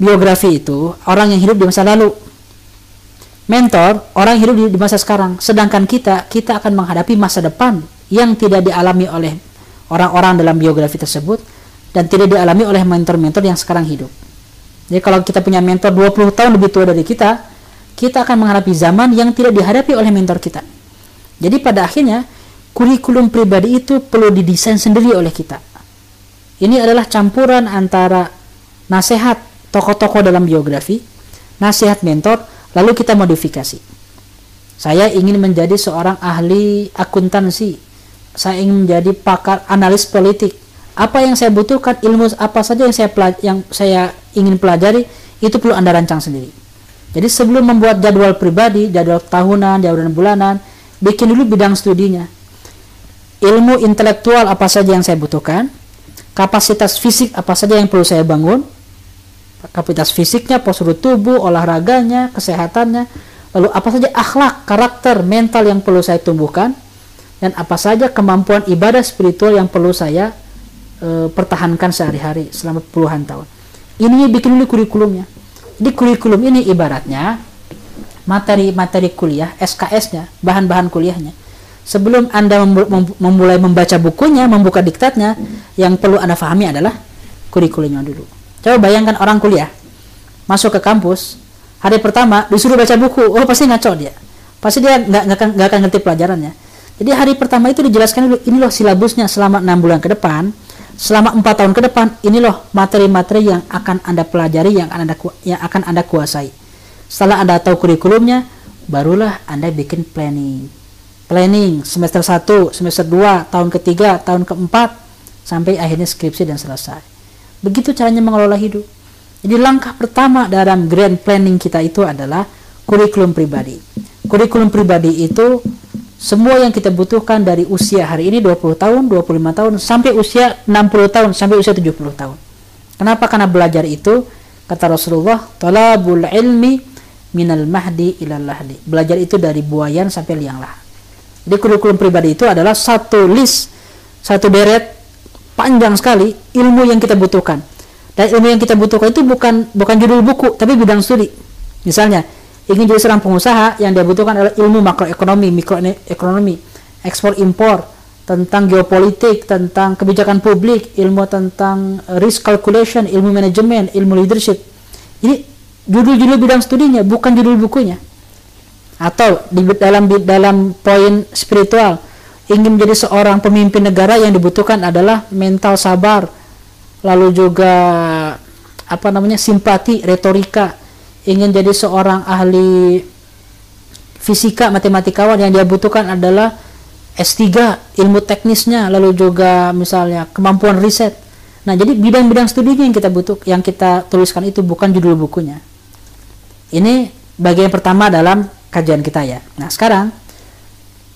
Biografi itu orang yang hidup di masa lalu. Mentor orang yang hidup di masa sekarang. Sedangkan kita kita akan menghadapi masa depan yang tidak dialami oleh orang-orang dalam biografi tersebut dan tidak dialami oleh mentor-mentor yang sekarang hidup. Jadi kalau kita punya mentor 20 tahun lebih tua dari kita, kita akan menghadapi zaman yang tidak dihadapi oleh mentor kita. Jadi pada akhirnya kurikulum pribadi itu perlu didesain sendiri oleh kita. Ini adalah campuran antara nasihat tokoh-tokoh dalam biografi, nasihat mentor, lalu kita modifikasi. Saya ingin menjadi seorang ahli akuntansi. Saya ingin menjadi pakar analis politik. Apa yang saya butuhkan, ilmu apa saja yang saya yang saya ingin pelajari, itu perlu Anda rancang sendiri. Jadi sebelum membuat jadwal pribadi, jadwal tahunan, jadwal bulanan, bikin dulu bidang studinya ilmu intelektual apa saja yang saya butuhkan, kapasitas fisik apa saja yang perlu saya bangun, kapasitas fisiknya, postur tubuh, olahraganya, kesehatannya, lalu apa saja akhlak, karakter, mental yang perlu saya tumbuhkan, dan apa saja kemampuan ibadah spiritual yang perlu saya e, pertahankan sehari-hari selama puluhan tahun. Ini bikin dulu kurikulumnya. Jadi kurikulum ini ibaratnya materi-materi kuliah, SKS-nya, bahan-bahan kuliahnya sebelum Anda memulai membaca bukunya, membuka diktatnya, yang perlu Anda pahami adalah kurikulumnya dulu. Coba bayangkan orang kuliah masuk ke kampus, hari pertama disuruh baca buku, oh pasti ngaco dia. Pasti dia nggak nggak akan ngerti pelajarannya. Jadi hari pertama itu dijelaskan dulu, ini loh silabusnya selama enam bulan ke depan, selama empat tahun ke depan, ini loh materi-materi yang akan anda pelajari, yang anda yang akan anda kuasai. Setelah anda tahu kurikulumnya, barulah anda bikin planning planning semester 1, semester 2, tahun ketiga, tahun keempat sampai akhirnya skripsi dan selesai. Begitu caranya mengelola hidup. Jadi langkah pertama dalam grand planning kita itu adalah kurikulum pribadi. Kurikulum pribadi itu semua yang kita butuhkan dari usia hari ini 20 tahun, 25 tahun sampai usia 60 tahun, sampai usia 70 tahun. Kenapa? Karena belajar itu kata Rasulullah, talabul ilmi minal mahdi ilal lahdi. Belajar itu dari buayan sampai liang lahat. Jadi kurikulum pribadi itu adalah satu list, satu deret panjang sekali ilmu yang kita butuhkan. Dan ilmu yang kita butuhkan itu bukan bukan judul buku, tapi bidang studi. Misalnya, ingin jadi seorang pengusaha yang dia butuhkan adalah ilmu makroekonomi, mikroekonomi, ekspor impor, tentang geopolitik, tentang kebijakan publik, ilmu tentang risk calculation, ilmu manajemen, ilmu leadership. Ini judul-judul bidang studinya, bukan judul bukunya. Atau di dalam dalam poin spiritual ingin menjadi seorang pemimpin negara yang dibutuhkan adalah mental sabar lalu juga apa namanya simpati retorika ingin jadi seorang ahli fisika matematikawan yang dia butuhkan adalah S3 ilmu teknisnya lalu juga misalnya kemampuan riset nah jadi bidang-bidang studinya yang kita butuh yang kita tuliskan itu bukan judul bukunya ini bagian pertama dalam kajian kita ya. Nah, sekarang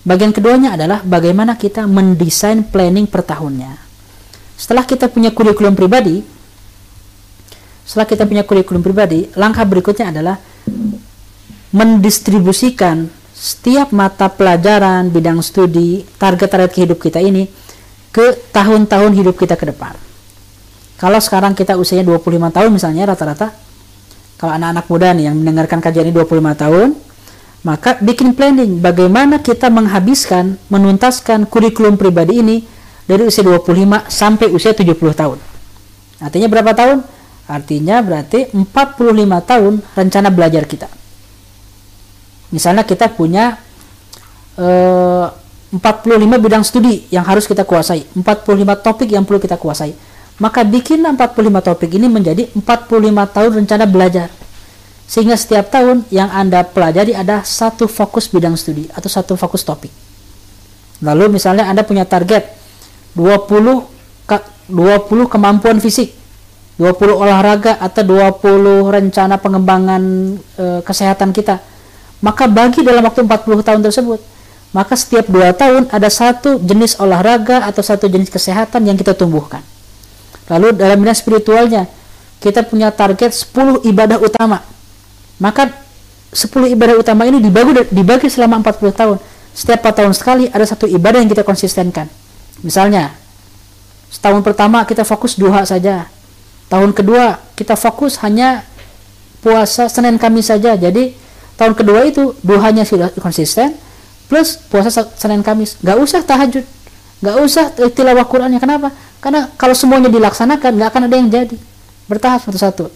bagian keduanya adalah bagaimana kita mendesain planning per tahunnya. Setelah kita punya kurikulum pribadi, setelah kita punya kurikulum pribadi, langkah berikutnya adalah mendistribusikan setiap mata pelajaran, bidang studi, target-target hidup kita ini ke tahun-tahun hidup kita ke depan. Kalau sekarang kita usianya 25 tahun misalnya rata-rata, kalau anak-anak muda nih yang mendengarkan kajian ini 25 tahun, maka bikin planning bagaimana kita menghabiskan, menuntaskan kurikulum pribadi ini dari usia 25 sampai usia 70 tahun. Artinya berapa tahun? Artinya berarti 45 tahun rencana belajar kita. Misalnya kita punya eh, 45 bidang studi yang harus kita kuasai, 45 topik yang perlu kita kuasai. Maka bikinlah 45 topik ini menjadi 45 tahun rencana belajar sehingga setiap tahun yang Anda pelajari ada satu fokus bidang studi atau satu fokus topik. Lalu misalnya Anda punya target 20 ke- 20 kemampuan fisik, 20 olahraga atau 20 rencana pengembangan e, kesehatan kita. Maka bagi dalam waktu 40 tahun tersebut, maka setiap dua tahun ada satu jenis olahraga atau satu jenis kesehatan yang kita tumbuhkan. Lalu dalam bidang spiritualnya, kita punya target 10 ibadah utama. Maka 10 ibadah utama ini dibagi dibagi selama 40 tahun. Setiap 4 tahun sekali ada satu ibadah yang kita konsistenkan. Misalnya, setahun pertama kita fokus duha saja. Tahun kedua kita fokus hanya puasa Senin Kamis saja. Jadi tahun kedua itu duhanya sudah konsisten plus puasa Senin Kamis. Gak usah tahajud, gak usah tilawah Qurannya. Kenapa? Karena kalau semuanya dilaksanakan nggak akan ada yang jadi. Bertahap satu-satu.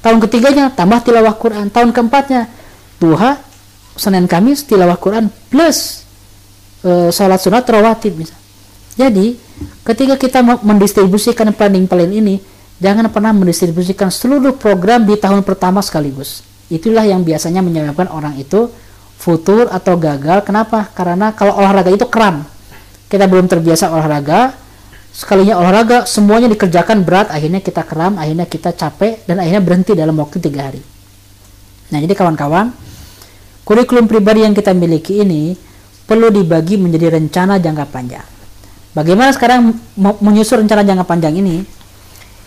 Tahun ketiganya tambah tilawah Quran. Tahun keempatnya duha Senin Kamis tilawah Quran plus e, sholat sunat rawatib misal. Jadi ketika kita mendistribusikan planning plan ini, jangan pernah mendistribusikan seluruh program di tahun pertama sekaligus. Itulah yang biasanya menyebabkan orang itu futur atau gagal. Kenapa? Karena kalau olahraga itu kram. Kita belum terbiasa olahraga, sekalinya olahraga semuanya dikerjakan berat, akhirnya kita kram, akhirnya kita capek dan akhirnya berhenti dalam waktu tiga hari. Nah jadi kawan-kawan, kurikulum pribadi yang kita miliki ini perlu dibagi menjadi rencana jangka panjang. Bagaimana sekarang menyusun rencana jangka panjang ini?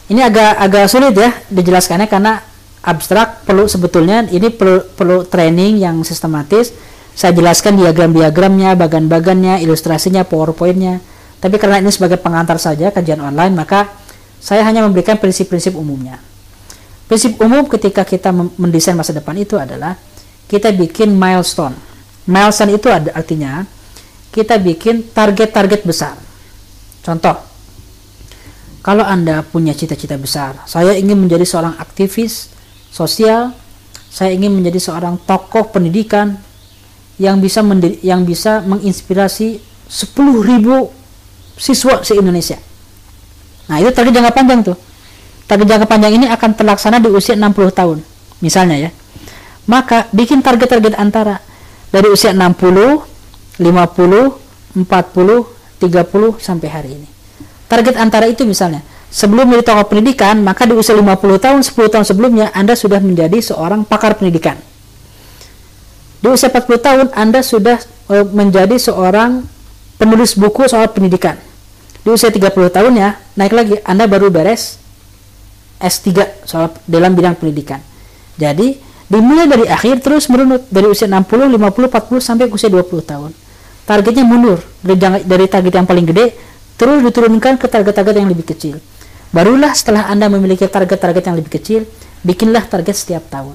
Ini agak agak sulit ya dijelaskannya karena abstrak perlu sebetulnya ini perlu perlu training yang sistematis. Saya jelaskan diagram-diagramnya, bagan-bagannya, ilustrasinya, powerpointnya. Tapi karena ini sebagai pengantar saja kajian online, maka saya hanya memberikan prinsip-prinsip umumnya. Prinsip umum ketika kita mendesain masa depan itu adalah kita bikin milestone. Milestone itu artinya kita bikin target-target besar. Contoh, kalau Anda punya cita-cita besar, saya ingin menjadi seorang aktivis sosial, saya ingin menjadi seorang tokoh pendidikan yang bisa yang bisa menginspirasi 10.000 siswa se-Indonesia. Nah, itu target jangka panjang tuh. Target jangka panjang ini akan terlaksana di usia 60 tahun, misalnya ya. Maka bikin target-target antara dari usia 60, 50, 40, 30 sampai hari ini. Target antara itu misalnya, sebelum menjadi tokoh pendidikan, maka di usia 50 tahun, 10 tahun sebelumnya Anda sudah menjadi seorang pakar pendidikan. Di usia 40 tahun Anda sudah e, menjadi seorang penulis buku soal pendidikan. Di usia 30 tahun ya, naik lagi Anda baru beres S3 soal dalam bidang pendidikan. Jadi, dimulai dari akhir terus merunut dari usia 60, 50, 40 sampai usia 20 tahun targetnya mundur dari, dari target yang paling gede terus diturunkan ke target-target yang lebih kecil. Barulah setelah anda memiliki target-target yang lebih kecil bikinlah target setiap tahun.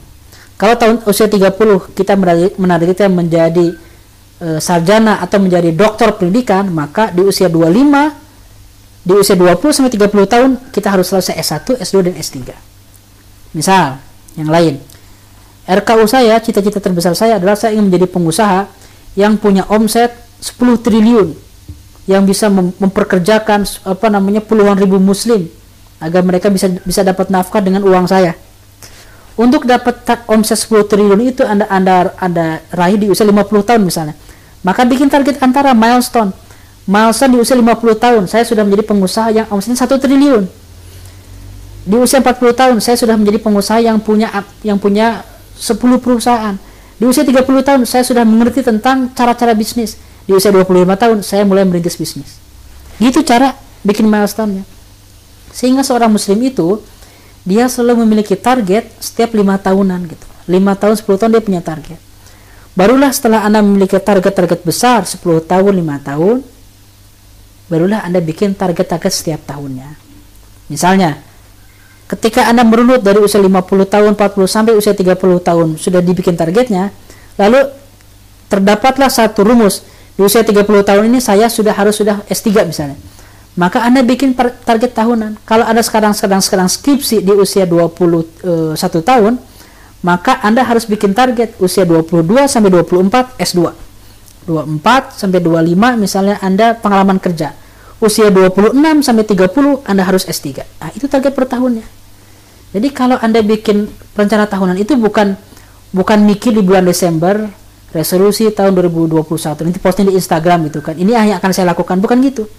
Kalau tahun usia 30 kita menargetkan menjadi e, sarjana atau menjadi doktor pendidikan maka di usia 25 di usia 20 sampai 30 tahun kita harus selesai S1, S2 dan S3 misal yang lain. RKU saya, cita-cita terbesar saya adalah saya ingin menjadi pengusaha yang punya omset 10 triliun yang bisa memperkerjakan apa namanya puluhan ribu muslim agar mereka bisa bisa dapat nafkah dengan uang saya. Untuk dapat omset 10 triliun itu Anda Anda Anda raih di usia 50 tahun misalnya. Maka bikin target antara milestone. Milestone di usia 50 tahun saya sudah menjadi pengusaha yang omsetnya 1 triliun. Di usia 40 tahun saya sudah menjadi pengusaha yang punya yang punya 10 perusahaan. Di usia 30 tahun saya sudah mengerti tentang cara-cara bisnis di usia 25 tahun saya mulai merintis bisnis. Gitu cara bikin milestone-nya. Sehingga seorang muslim itu dia selalu memiliki target setiap lima tahunan gitu. Lima tahun 10 tahun dia punya target. Barulah setelah anda memiliki target-target besar 10 tahun lima tahun barulah anda bikin target-target setiap tahunnya. Misalnya ketika anda merunut dari usia 50 tahun 40 sampai usia 30 tahun sudah dibikin targetnya lalu terdapatlah satu rumus di usia 30 tahun ini saya sudah harus sudah S3 misalnya. Maka anda bikin target tahunan. Kalau anda sekarang sedang sekarang skripsi di usia 21 e, tahun maka anda harus bikin target usia 22 sampai 24 S2 24 sampai 25 misalnya anda pengalaman kerja. Usia 26 sampai 30 anda harus S3 nah itu target per tahunnya. Jadi kalau anda bikin rencana tahunan itu bukan bukan mikir di bulan Desember resolusi tahun 2021 nanti posting di Instagram gitu kan. Ini yang akan saya lakukan. Bukan gitu.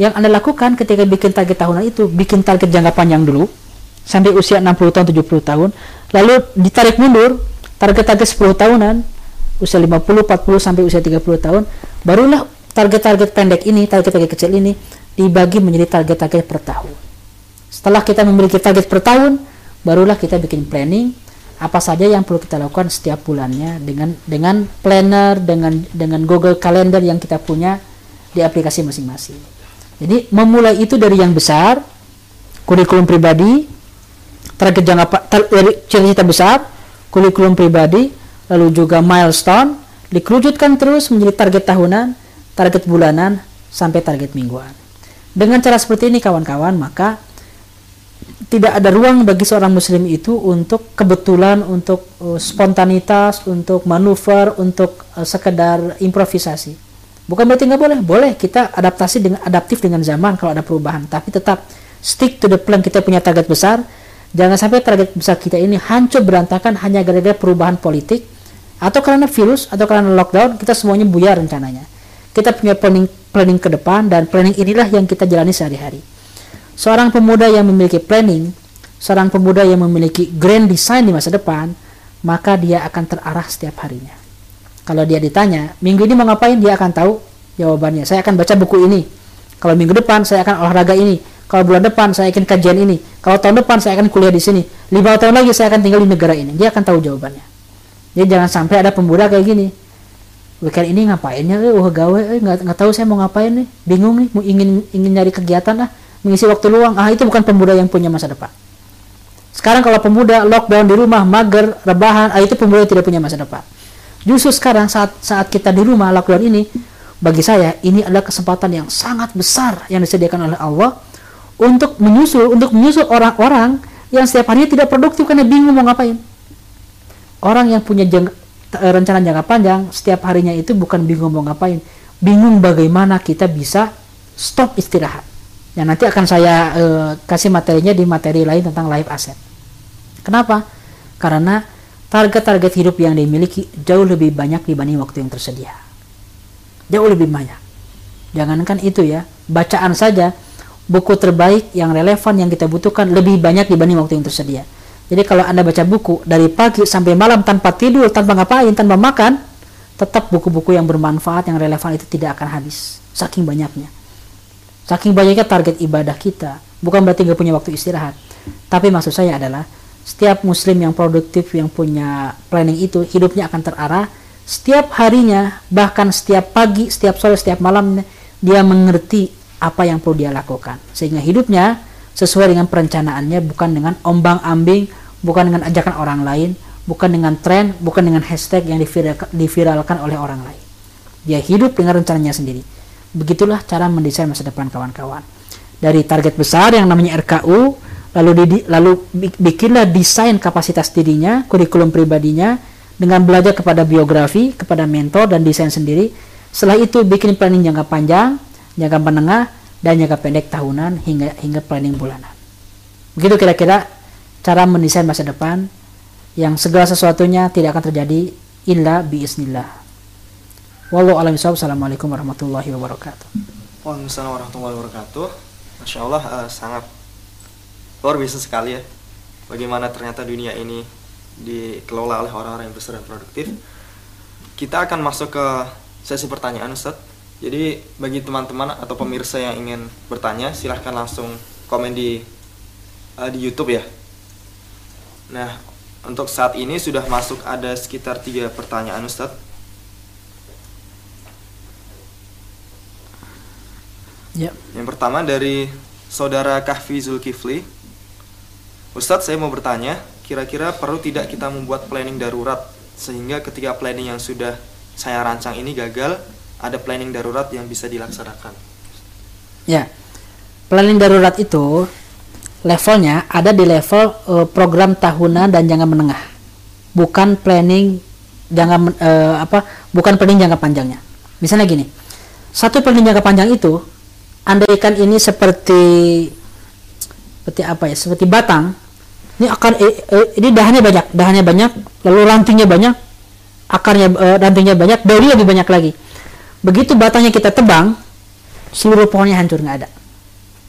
Yang anda lakukan ketika bikin target tahunan itu bikin target jangka panjang dulu. Sampai usia 60 tahun 70 tahun. Lalu ditarik mundur target-target 10 tahunan. Usia 50 40 sampai usia 30 tahun. Barulah target-target pendek ini target-target kecil ini dibagi menjadi target-target per tahun. Setelah kita memiliki target per tahun barulah kita bikin planning apa saja yang perlu kita lakukan setiap bulannya dengan dengan planner dengan dengan Google Calendar yang kita punya di aplikasi masing-masing. Jadi memulai itu dari yang besar, kurikulum pribadi, target jangka cita-cita besar, kurikulum pribadi, lalu juga milestone, dikerucutkan terus menjadi target tahunan, target bulanan, sampai target mingguan. Dengan cara seperti ini kawan-kawan, maka tidak ada ruang bagi seorang muslim itu untuk kebetulan, untuk uh, spontanitas, untuk manuver, untuk uh, sekedar improvisasi. Bukan berarti nggak boleh, boleh kita adaptasi dengan adaptif dengan zaman kalau ada perubahan, tapi tetap stick to the plan kita punya target besar. Jangan sampai target besar kita ini hancur berantakan hanya gara-gara perubahan politik atau karena virus atau karena lockdown kita semuanya buyar rencananya. Kita punya planning planning ke depan dan planning inilah yang kita jalani sehari-hari. Seorang pemuda yang memiliki planning, seorang pemuda yang memiliki grand design di masa depan, maka dia akan terarah setiap harinya. Kalau dia ditanya, minggu ini mau ngapain, dia akan tahu jawabannya. Saya akan baca buku ini. Kalau minggu depan saya akan olahraga ini. Kalau bulan depan saya akan kajian ini. Kalau tahun depan saya akan kuliah di sini. Lima tahun lagi saya akan tinggal di negara ini. Dia akan tahu jawabannya. Jadi jangan sampai ada pemuda kayak gini. Weekend ini ngapainnya? Eh, wah gawe, eh, nggak nggak tahu saya mau ngapain nih. Bingung nih, mau ingin ingin nyari kegiatan lah mengisi waktu luang. Ah itu bukan pemuda yang punya masa depan. Sekarang kalau pemuda lockdown di rumah mager rebahan ah itu pemuda yang tidak punya masa depan. Justru sekarang saat saat kita di rumah lockdown ini bagi saya ini adalah kesempatan yang sangat besar yang disediakan oleh Allah untuk menyusul untuk menyusul orang-orang yang setiap harinya tidak produktif karena bingung mau ngapain. Orang yang punya jang, rencana jangka panjang setiap harinya itu bukan bingung mau ngapain. Bingung bagaimana kita bisa stop istirahat yang nanti akan saya uh, kasih materinya di materi lain tentang live asset. Kenapa? Karena target-target hidup yang dimiliki jauh lebih banyak dibanding waktu yang tersedia. Jauh lebih banyak. Jangankan itu ya, bacaan saja buku terbaik yang relevan yang kita butuhkan lebih banyak dibanding waktu yang tersedia. Jadi kalau Anda baca buku dari pagi sampai malam tanpa tidur, tanpa ngapain, tanpa makan, tetap buku-buku yang bermanfaat, yang relevan itu tidak akan habis. Saking banyaknya. Saking banyaknya target ibadah kita, bukan berarti nggak punya waktu istirahat. Tapi maksud saya adalah setiap muslim yang produktif yang punya planning itu hidupnya akan terarah. Setiap harinya bahkan setiap pagi setiap sore setiap malam dia mengerti apa yang perlu dia lakukan. Sehingga hidupnya sesuai dengan perencanaannya bukan dengan ombang ambing bukan dengan ajakan orang lain bukan dengan tren bukan dengan hashtag yang diviralkan oleh orang lain. Dia hidup dengan rencananya sendiri Begitulah cara mendesain masa depan kawan-kawan. Dari target besar yang namanya RKU, lalu di, lalu bikinlah desain kapasitas dirinya, kurikulum pribadinya dengan belajar kepada biografi, kepada mentor dan desain sendiri. Setelah itu bikin planning jangka panjang, jangka menengah, dan jangka pendek tahunan hingga hingga planning bulanan. Begitu kira-kira cara mendesain masa depan yang segala sesuatunya tidak akan terjadi illa biiznillah. Wallahu a'lam Assalamualaikum warahmatullahi wabarakatuh. Waalaikumsalam warahmatullahi wabarakatuh. Masya Allah uh, sangat luar biasa sekali ya. Bagaimana ternyata dunia ini dikelola oleh orang-orang yang besar dan produktif. Kita akan masuk ke sesi pertanyaan Ustaz. Jadi bagi teman-teman atau pemirsa yang ingin bertanya, silahkan langsung komen di uh, di YouTube ya. Nah, untuk saat ini sudah masuk ada sekitar tiga pertanyaan Ustadz Ya. Yang pertama dari saudara Kahfi Zulkifli. Ustadz saya mau bertanya, kira-kira perlu tidak kita membuat planning darurat sehingga ketika planning yang sudah saya rancang ini gagal, ada planning darurat yang bisa dilaksanakan. Ya, planning darurat itu levelnya ada di level uh, program tahunan dan jangka menengah, bukan planning jangka uh, apa, bukan planning jangka panjangnya. Misalnya gini, satu planning jangka panjang itu andaikan ini seperti seperti apa ya seperti batang ini akan eh, eh, ini dahannya banyak dahannya banyak lalu rantingnya banyak akarnya eh, rantingnya banyak daunnya lebih banyak lagi. Begitu batangnya kita tebang seluruh pohonnya hancur nggak ada.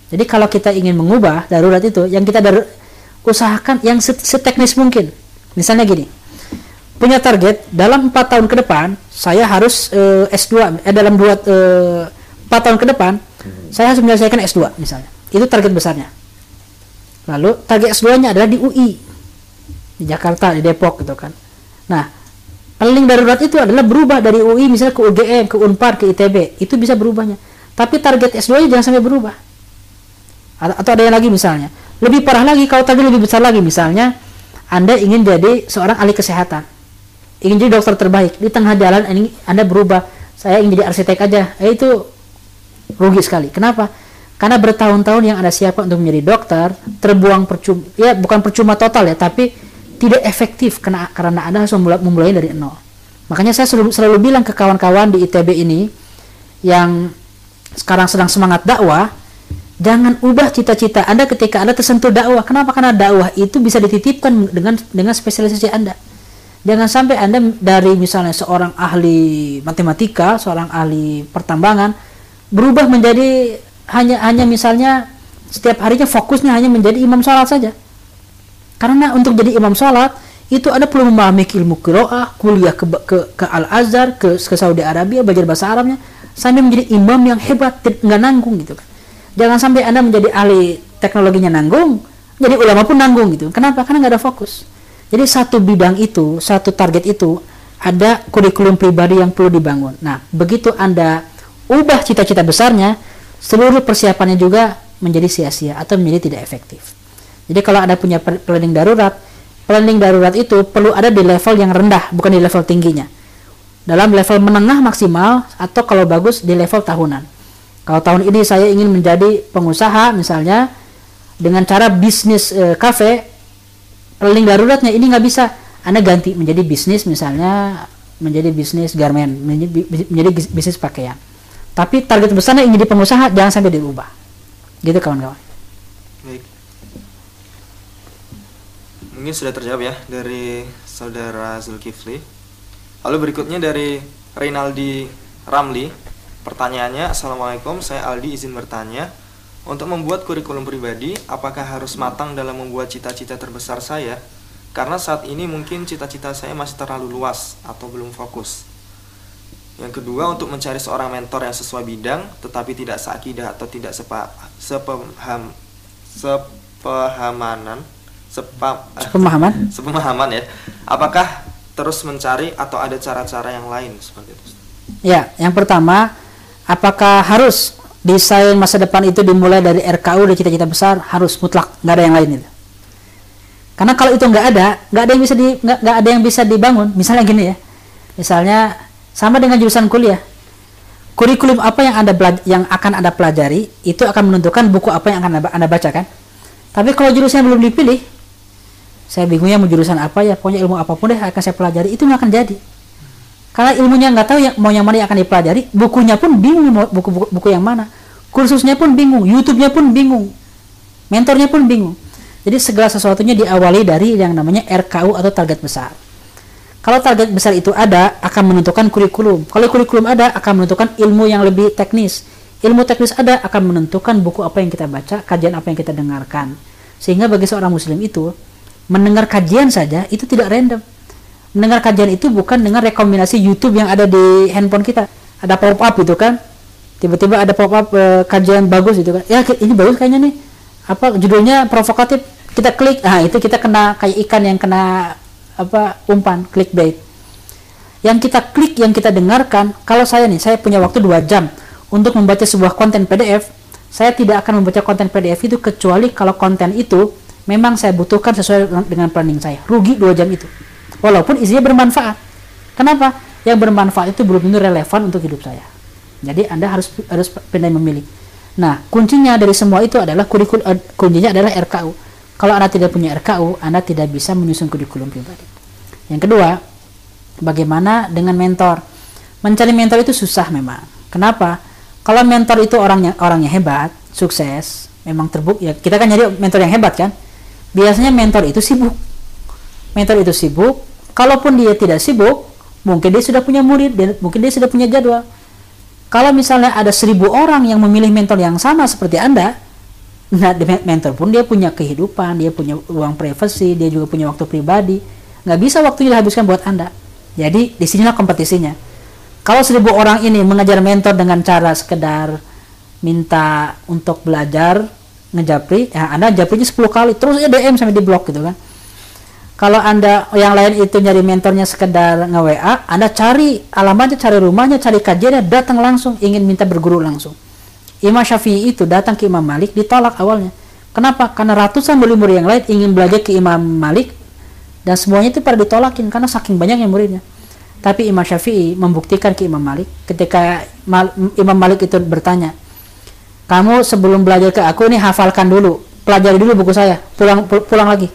Jadi kalau kita ingin mengubah darurat itu yang kita daru- usahakan yang set- seteknis mungkin. Misalnya gini punya target dalam empat tahun ke depan saya harus eh, S2 eh, dalam dua eh, empat tahun ke depan saya harus menyelesaikan S2 misalnya. Itu target besarnya. Lalu target S2 nya adalah di UI di Jakarta di Depok gitu kan. Nah paling darurat itu adalah berubah dari UI misalnya ke UGM ke Unpar ke ITB itu bisa berubahnya. Tapi target S2 nya jangan sampai berubah. Atau ada yang lagi misalnya. Lebih parah lagi kalau target lebih besar lagi misalnya anda ingin jadi seorang ahli kesehatan. Ingin jadi dokter terbaik. Di tengah jalan ini anda berubah. Saya ingin jadi arsitek aja. Eh, itu rugi sekali. Kenapa? Karena bertahun-tahun yang anda siapkan untuk menjadi dokter terbuang percuma ya bukan percuma total ya tapi tidak efektif karena karena anda harus memulai, memulai dari nol. Makanya saya selalu, selalu bilang ke kawan-kawan di ITB ini yang sekarang sedang semangat dakwah jangan ubah cita-cita anda ketika anda tersentuh dakwah. Kenapa? Karena dakwah itu bisa dititipkan dengan dengan spesialisasi anda. Jangan sampai anda dari misalnya seorang ahli matematika seorang ahli pertambangan berubah menjadi hanya hanya misalnya setiap harinya fokusnya hanya menjadi imam sholat saja. Karena untuk jadi imam sholat itu ada perlu memahami ilmu kiroah kuliah ke, ke, ke Al Azhar ke, ke Saudi Arabia belajar bahasa Arabnya sampai menjadi imam yang hebat nggak nanggung gitu kan. Jangan sampai anda menjadi ahli teknologinya nanggung jadi ulama pun nanggung gitu. Kenapa? Karena nggak ada fokus. Jadi satu bidang itu satu target itu ada kurikulum pribadi yang perlu dibangun. Nah begitu anda ubah cita-cita besarnya seluruh persiapannya juga menjadi sia-sia atau menjadi tidak efektif jadi kalau Anda punya planning darurat, planning darurat itu perlu ada di level yang rendah, bukan di level tingginya. Dalam level menengah maksimal atau kalau bagus di level tahunan. Kalau tahun ini saya ingin menjadi pengusaha misalnya dengan cara bisnis eh, kafe, planning daruratnya ini nggak bisa. Anda ganti menjadi bisnis misalnya menjadi bisnis garment, menjadi, bisnis pakaian. Tapi target besarnya ingin jadi pengusaha jangan sampai diubah. Gitu kawan-kawan. Baik. Mungkin sudah terjawab ya dari saudara Zulkifli. Lalu berikutnya dari Rinaldi Ramli. Pertanyaannya, Assalamualaikum, saya Aldi izin bertanya. Untuk membuat kurikulum pribadi, apakah harus matang dalam membuat cita-cita terbesar saya? Karena saat ini mungkin cita-cita saya masih terlalu luas atau belum fokus. Yang kedua, untuk mencari seorang mentor yang sesuai bidang, tetapi tidak seakidah atau tidak sepa, sepaham, sepahamanan, sepa, eh, Pemahaman? sepemahaman ya. Apakah terus mencari atau ada cara-cara yang lain seperti itu? Ya, yang pertama, apakah harus desain masa depan itu dimulai dari RKU dan cita-cita besar? Harus mutlak, nggak ada yang lain itu. Karena kalau itu nggak ada, nggak ada yang bisa di nggak nggak ada yang bisa dibangun. Misalnya gini ya, misalnya sama dengan jurusan kuliah. Kurikulum apa yang anda yang akan anda pelajari itu akan menentukan buku apa yang akan anda, anda baca kan. Tapi kalau jurusan belum dipilih, saya bingungnya mau jurusan apa ya, pokoknya ilmu apa pun deh akan saya pelajari itu nggak akan jadi karena ilmunya nggak tahu yang mau yang mana yang akan dipelajari bukunya pun bingung buku buku yang mana kursusnya pun bingung YouTube-nya pun bingung mentornya pun bingung jadi segala sesuatunya diawali dari yang namanya RKU atau target besar kalau target besar itu ada akan menentukan kurikulum. Kalau kurikulum ada akan menentukan ilmu yang lebih teknis. Ilmu teknis ada akan menentukan buku apa yang kita baca kajian apa yang kita dengarkan. Sehingga bagi seorang muslim itu mendengar kajian saja itu tidak random. Mendengar kajian itu bukan dengan rekomendasi YouTube yang ada di handphone kita. Ada pop up gitu kan. Tiba-tiba ada pop up eh, kajian bagus gitu kan. Ya ini bagus kayaknya nih. Apa judulnya provokatif. Kita klik ah itu kita kena kayak ikan yang kena apa umpan clickbait. Yang kita klik yang kita dengarkan kalau saya nih saya punya waktu dua jam untuk membaca sebuah konten PDF saya tidak akan membaca konten PDF itu kecuali kalau konten itu memang saya butuhkan sesuai dengan- planning saya. Rugi dua jam itu. Walaupun isinya bermanfaat. Kenapa? Yang bermanfaat itu belum tentu relevan untuk hidup saya. Jadi anda harus harus pandai memilih. Nah kuncinya dari semua itu adalah kurikulum eh, kuncinya adalah RKU kalau anda tidak punya RKU anda tidak bisa menyusun kurikulum pribadi. Yang kedua bagaimana dengan mentor? Mencari mentor itu susah memang. Kenapa? Kalau mentor itu orangnya orangnya hebat sukses memang terbukti ya kita kan nyari mentor yang hebat kan? Biasanya mentor itu sibuk. Mentor itu sibuk kalaupun dia tidak sibuk mungkin dia sudah punya murid dan mungkin dia sudah punya jadwal. Kalau misalnya ada seribu orang yang memilih mentor yang sama seperti anda nah di mentor pun dia punya kehidupan dia punya uang privasi dia juga punya waktu pribadi. Nggak bisa waktunya dihabiskan buat anda. Jadi di sinilah kompetisinya. Kalau seribu orang ini mengajar mentor dengan cara sekedar minta untuk belajar ngejapri ya anda japrinya 10 kali terus ya DM sampai di blok gitu kan. Kalau anda yang lain itu nyari mentornya sekedar nge WA anda cari alamatnya cari rumahnya cari kajiannya datang langsung ingin minta berguru langsung Imam Syafi'i itu datang ke Imam Malik ditolak awalnya kenapa karena ratusan murid-murid yang lain ingin belajar ke Imam Malik dan semuanya itu pada ditolakin karena saking banyaknya muridnya tapi Imam Syafi'i membuktikan ke Imam Malik ketika Imam Malik itu bertanya, kamu sebelum belajar ke aku ini hafalkan dulu, pelajari dulu buku saya, pulang pul- pulang lagi.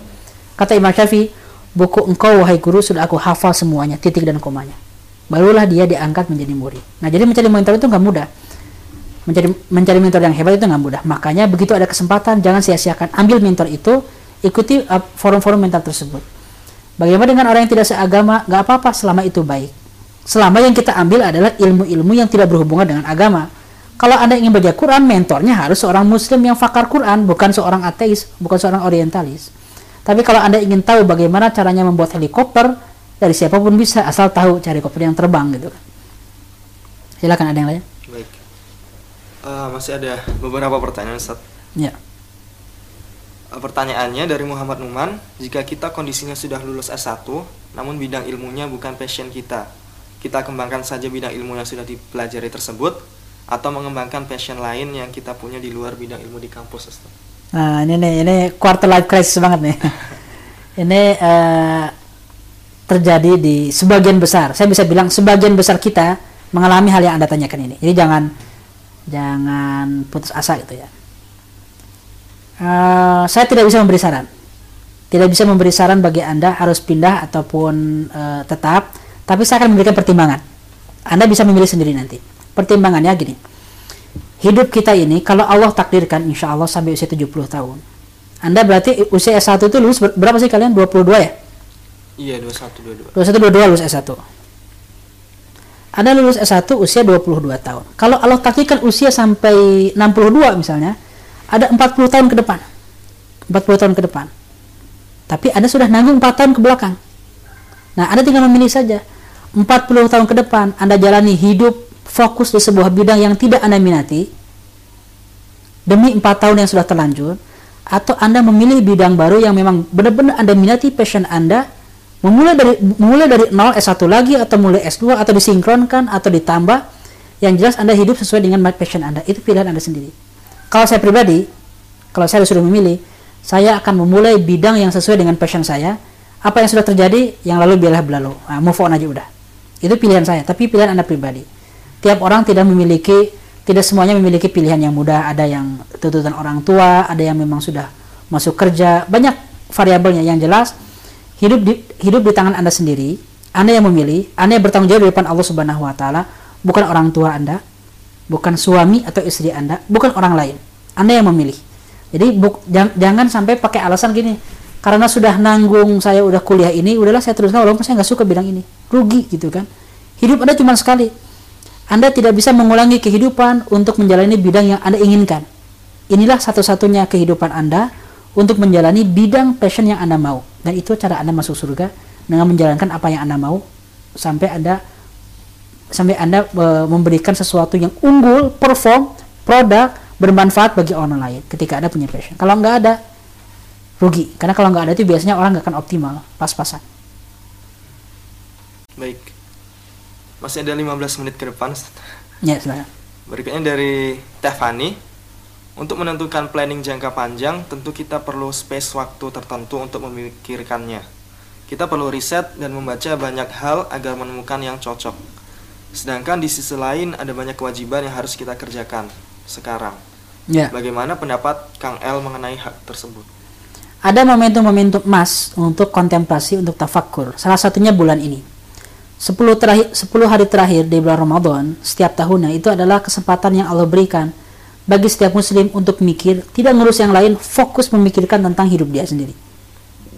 Kata Imam Syafi'i, buku engkau wahai guru sudah aku hafal semuanya, titik dan komanya. Barulah dia diangkat menjadi murid. Nah jadi mencari mentor itu nggak mudah. Mencari mencari mentor yang hebat itu nggak mudah. Makanya begitu ada kesempatan jangan sia-siakan. Ambil mentor itu, ikuti uh, forum-forum mentor tersebut. Bagaimana dengan orang yang tidak seagama? Gak apa-apa selama itu baik. Selama yang kita ambil adalah ilmu-ilmu yang tidak berhubungan dengan agama. Kalau Anda ingin baca Quran, mentornya harus seorang muslim yang fakar Quran, bukan seorang ateis, bukan seorang orientalis. Tapi kalau Anda ingin tahu bagaimana caranya membuat helikopter, dari siapa pun bisa, asal tahu cari helikopter yang terbang gitu. Silakan ada yang lain. Eh, masih ada beberapa pertanyaan Ustaz. Ya. Eh, Pertanyaannya dari Muhammad Numan, jika kita kondisinya sudah lulus S1, namun bidang ilmunya bukan passion kita, kita kembangkan saja bidang ilmu yang sudah dipelajari tersebut, atau mengembangkan passion lain yang kita punya di luar bidang ilmu di kampus, Ustaz? Nah, ini nih, ini quarter life crisis banget nih. ini eh, terjadi di sebagian besar. Saya bisa bilang sebagian besar kita mengalami hal yang Anda tanyakan ini. Jadi jangan jangan putus asa gitu ya. Eh, saya tidak bisa memberi saran. Tidak bisa memberi saran bagi Anda harus pindah ataupun eh, tetap, tapi saya akan memberikan pertimbangan. Anda bisa memilih sendiri nanti. Pertimbangannya gini hidup kita ini kalau Allah takdirkan insya Allah sampai usia 70 tahun anda berarti usia S1 itu lulus ber- berapa sih kalian 22 ya Iya, 21, 22. 21 22 lulus S1 anda lulus S1 usia 22 tahun. Kalau Allah takdirkan usia sampai 62 misalnya ada 40 tahun ke depan. 40 tahun ke depan. Tapi anda sudah nanggung 4 tahun ke belakang. Nah anda tinggal memilih saja. 40 tahun ke depan anda jalani hidup fokus di sebuah bidang yang tidak anda minati demi empat tahun yang sudah terlanjur atau anda memilih bidang baru yang memang benar-benar anda minati passion anda memulai dari mulai dari nol S1 lagi atau mulai S2 atau disinkronkan atau ditambah yang jelas anda hidup sesuai dengan passion anda. Itu pilihan anda sendiri. Kalau saya pribadi kalau saya sudah memilih saya akan memulai bidang yang sesuai dengan passion saya. Apa yang sudah terjadi yang lalu biarlah berlalu. Nah, move on aja udah. Itu pilihan saya tapi pilihan anda pribadi. Tiap orang tidak memiliki tidak semuanya memiliki pilihan yang mudah. Ada yang tuntutan orang tua ada yang memang sudah masuk kerja. Banyak variabelnya. Yang jelas hidup di hidup di tangan anda sendiri anda yang memilih anda yang bertanggung jawab di depan Allah Subhanahu Wa Taala bukan orang tua anda bukan suami atau istri anda bukan orang lain. Anda yang memilih. Jadi buk, jang, jangan sampai pakai alasan gini karena sudah nanggung saya udah kuliah ini udahlah saya teruskan walaupun saya nggak suka bidang ini. Rugi gitu kan. Hidup anda cuma sekali. Anda tidak bisa mengulangi kehidupan untuk menjalani bidang yang Anda inginkan. Inilah satu-satunya kehidupan Anda untuk menjalani bidang passion yang Anda mau. Dan itu cara Anda masuk surga dengan menjalankan apa yang Anda mau sampai Anda sampai Anda e, memberikan sesuatu yang unggul, perform, produk bermanfaat bagi orang lain ketika Anda punya passion. Kalau nggak ada rugi. Karena kalau nggak ada itu biasanya orang nggak akan optimal, pas-pasan. Baik. Masih ada 15 menit ke depan. Ya, silakan. Berikutnya dari Teh Fani. Untuk menentukan planning jangka panjang, tentu kita perlu space waktu tertentu untuk memikirkannya. Kita perlu riset dan membaca banyak hal agar menemukan yang cocok. Sedangkan di sisi lain ada banyak kewajiban yang harus kita kerjakan sekarang. Ya. Bagaimana pendapat Kang El mengenai hal tersebut? ada momentum-momentum emas untuk kontemplasi untuk tafakur. Salah satunya bulan ini. 10 terakhir 10 hari terakhir di bulan Ramadan setiap tahunnya itu adalah kesempatan yang Allah berikan bagi setiap muslim untuk mikir, tidak ngurus yang lain, fokus memikirkan tentang hidup dia sendiri.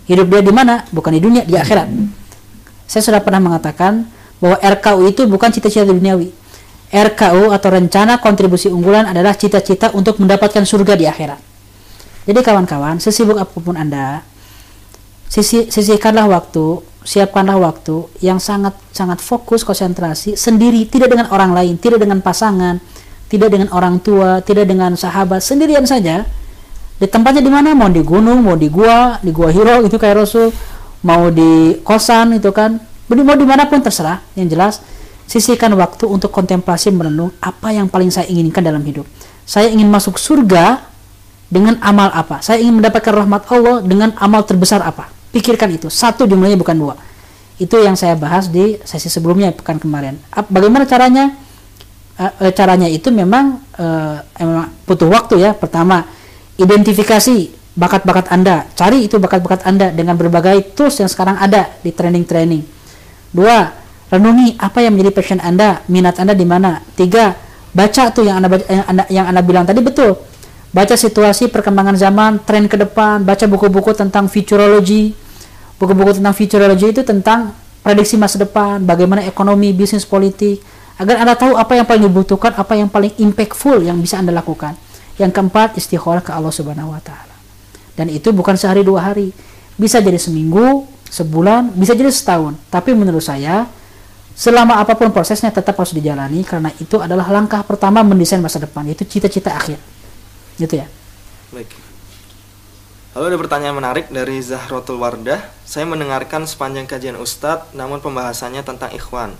Hidup dia di mana? Bukan di dunia, di akhirat. Saya sudah pernah mengatakan bahwa RKU itu bukan cita-cita duniawi. RKU atau rencana kontribusi unggulan adalah cita-cita untuk mendapatkan surga di akhirat. Jadi kawan-kawan, sesibuk apa pun Anda, sisi, sisihkanlah waktu, siapkanlah waktu yang sangat sangat fokus konsentrasi sendiri, tidak dengan orang lain, tidak dengan pasangan, tidak dengan orang tua, tidak dengan sahabat, sendirian saja. Di tempatnya di mana? Mau di gunung, mau di gua, di gua Hiro itu kayak Rasul, mau di kosan itu kan, mau di mana pun terserah. Yang jelas sisihkan waktu untuk kontemplasi merenung apa yang paling saya inginkan dalam hidup. Saya ingin masuk surga dengan amal apa? Saya ingin mendapatkan rahmat Allah dengan amal terbesar apa? Pikirkan itu. Satu jumlahnya bukan dua. Itu yang saya bahas di sesi sebelumnya pekan kemarin. Bagaimana caranya? E, caranya itu memang memang butuh waktu ya. Pertama, identifikasi bakat-bakat Anda. Cari itu bakat-bakat Anda dengan berbagai tools yang sekarang ada di training-training. Dua, renungi apa yang menjadi passion Anda, minat Anda di mana. Tiga, baca tuh yang Anda yang Anda yang Anda bilang tadi betul. Baca situasi perkembangan zaman, tren ke depan, baca buku-buku tentang futurology. Buku-buku tentang futurology itu tentang prediksi masa depan, bagaimana ekonomi, bisnis, politik, agar Anda tahu apa yang paling dibutuhkan, apa yang paling impactful yang bisa Anda lakukan. Yang keempat, istikharah ke Allah Subhanahu wa taala. Dan itu bukan sehari dua hari. Bisa jadi seminggu, sebulan, bisa jadi setahun. Tapi menurut saya, selama apa pun prosesnya tetap harus dijalani karena itu adalah langkah pertama mendesain masa depan itu cita-cita akhir gitu ya baik Lalu ada pertanyaan menarik dari Zahrotul Wardah. Saya mendengarkan sepanjang kajian Ustadz, namun pembahasannya tentang ikhwan.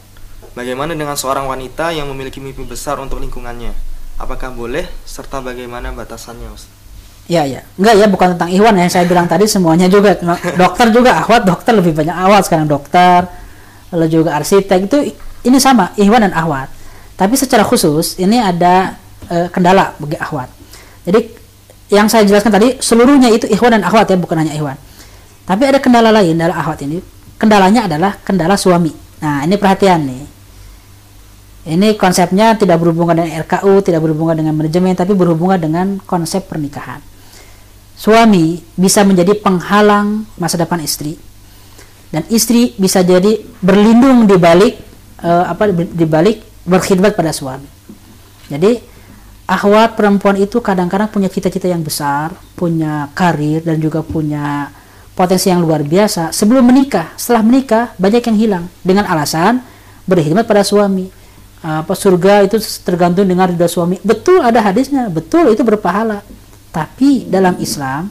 Bagaimana dengan seorang wanita yang memiliki mimpi besar untuk lingkungannya? Apakah boleh serta bagaimana batasannya? Ya, ya. Enggak ya, bukan tentang ikhwan yang saya bilang tadi semuanya juga. Dokter juga, akhwat dokter lebih banyak awal sekarang. Dokter, lalu juga arsitek. Itu ini sama ihwan dan ahwat. Tapi secara khusus ini ada e, kendala bagi ahwat. Jadi yang saya jelaskan tadi seluruhnya itu ihwan dan ahwat ya bukan hanya ihwan tapi ada kendala lain dalam ahwat ini. Kendalanya adalah kendala suami. Nah ini perhatian nih ini konsepnya tidak berhubungan dengan RKU, tidak berhubungan dengan manajemen, tapi berhubungan dengan konsep pernikahan. Suami bisa menjadi penghalang masa depan istri dan istri bisa jadi berlindung di balik uh, apa di balik berkhidmat pada suami. Jadi akhwat perempuan itu kadang-kadang punya cita-cita yang besar, punya karir dan juga punya potensi yang luar biasa sebelum menikah. Setelah menikah banyak yang hilang dengan alasan berkhidmat pada suami. Apa surga itu tergantung dengan ridha suami. Betul ada hadisnya, betul itu berpahala. Tapi dalam Islam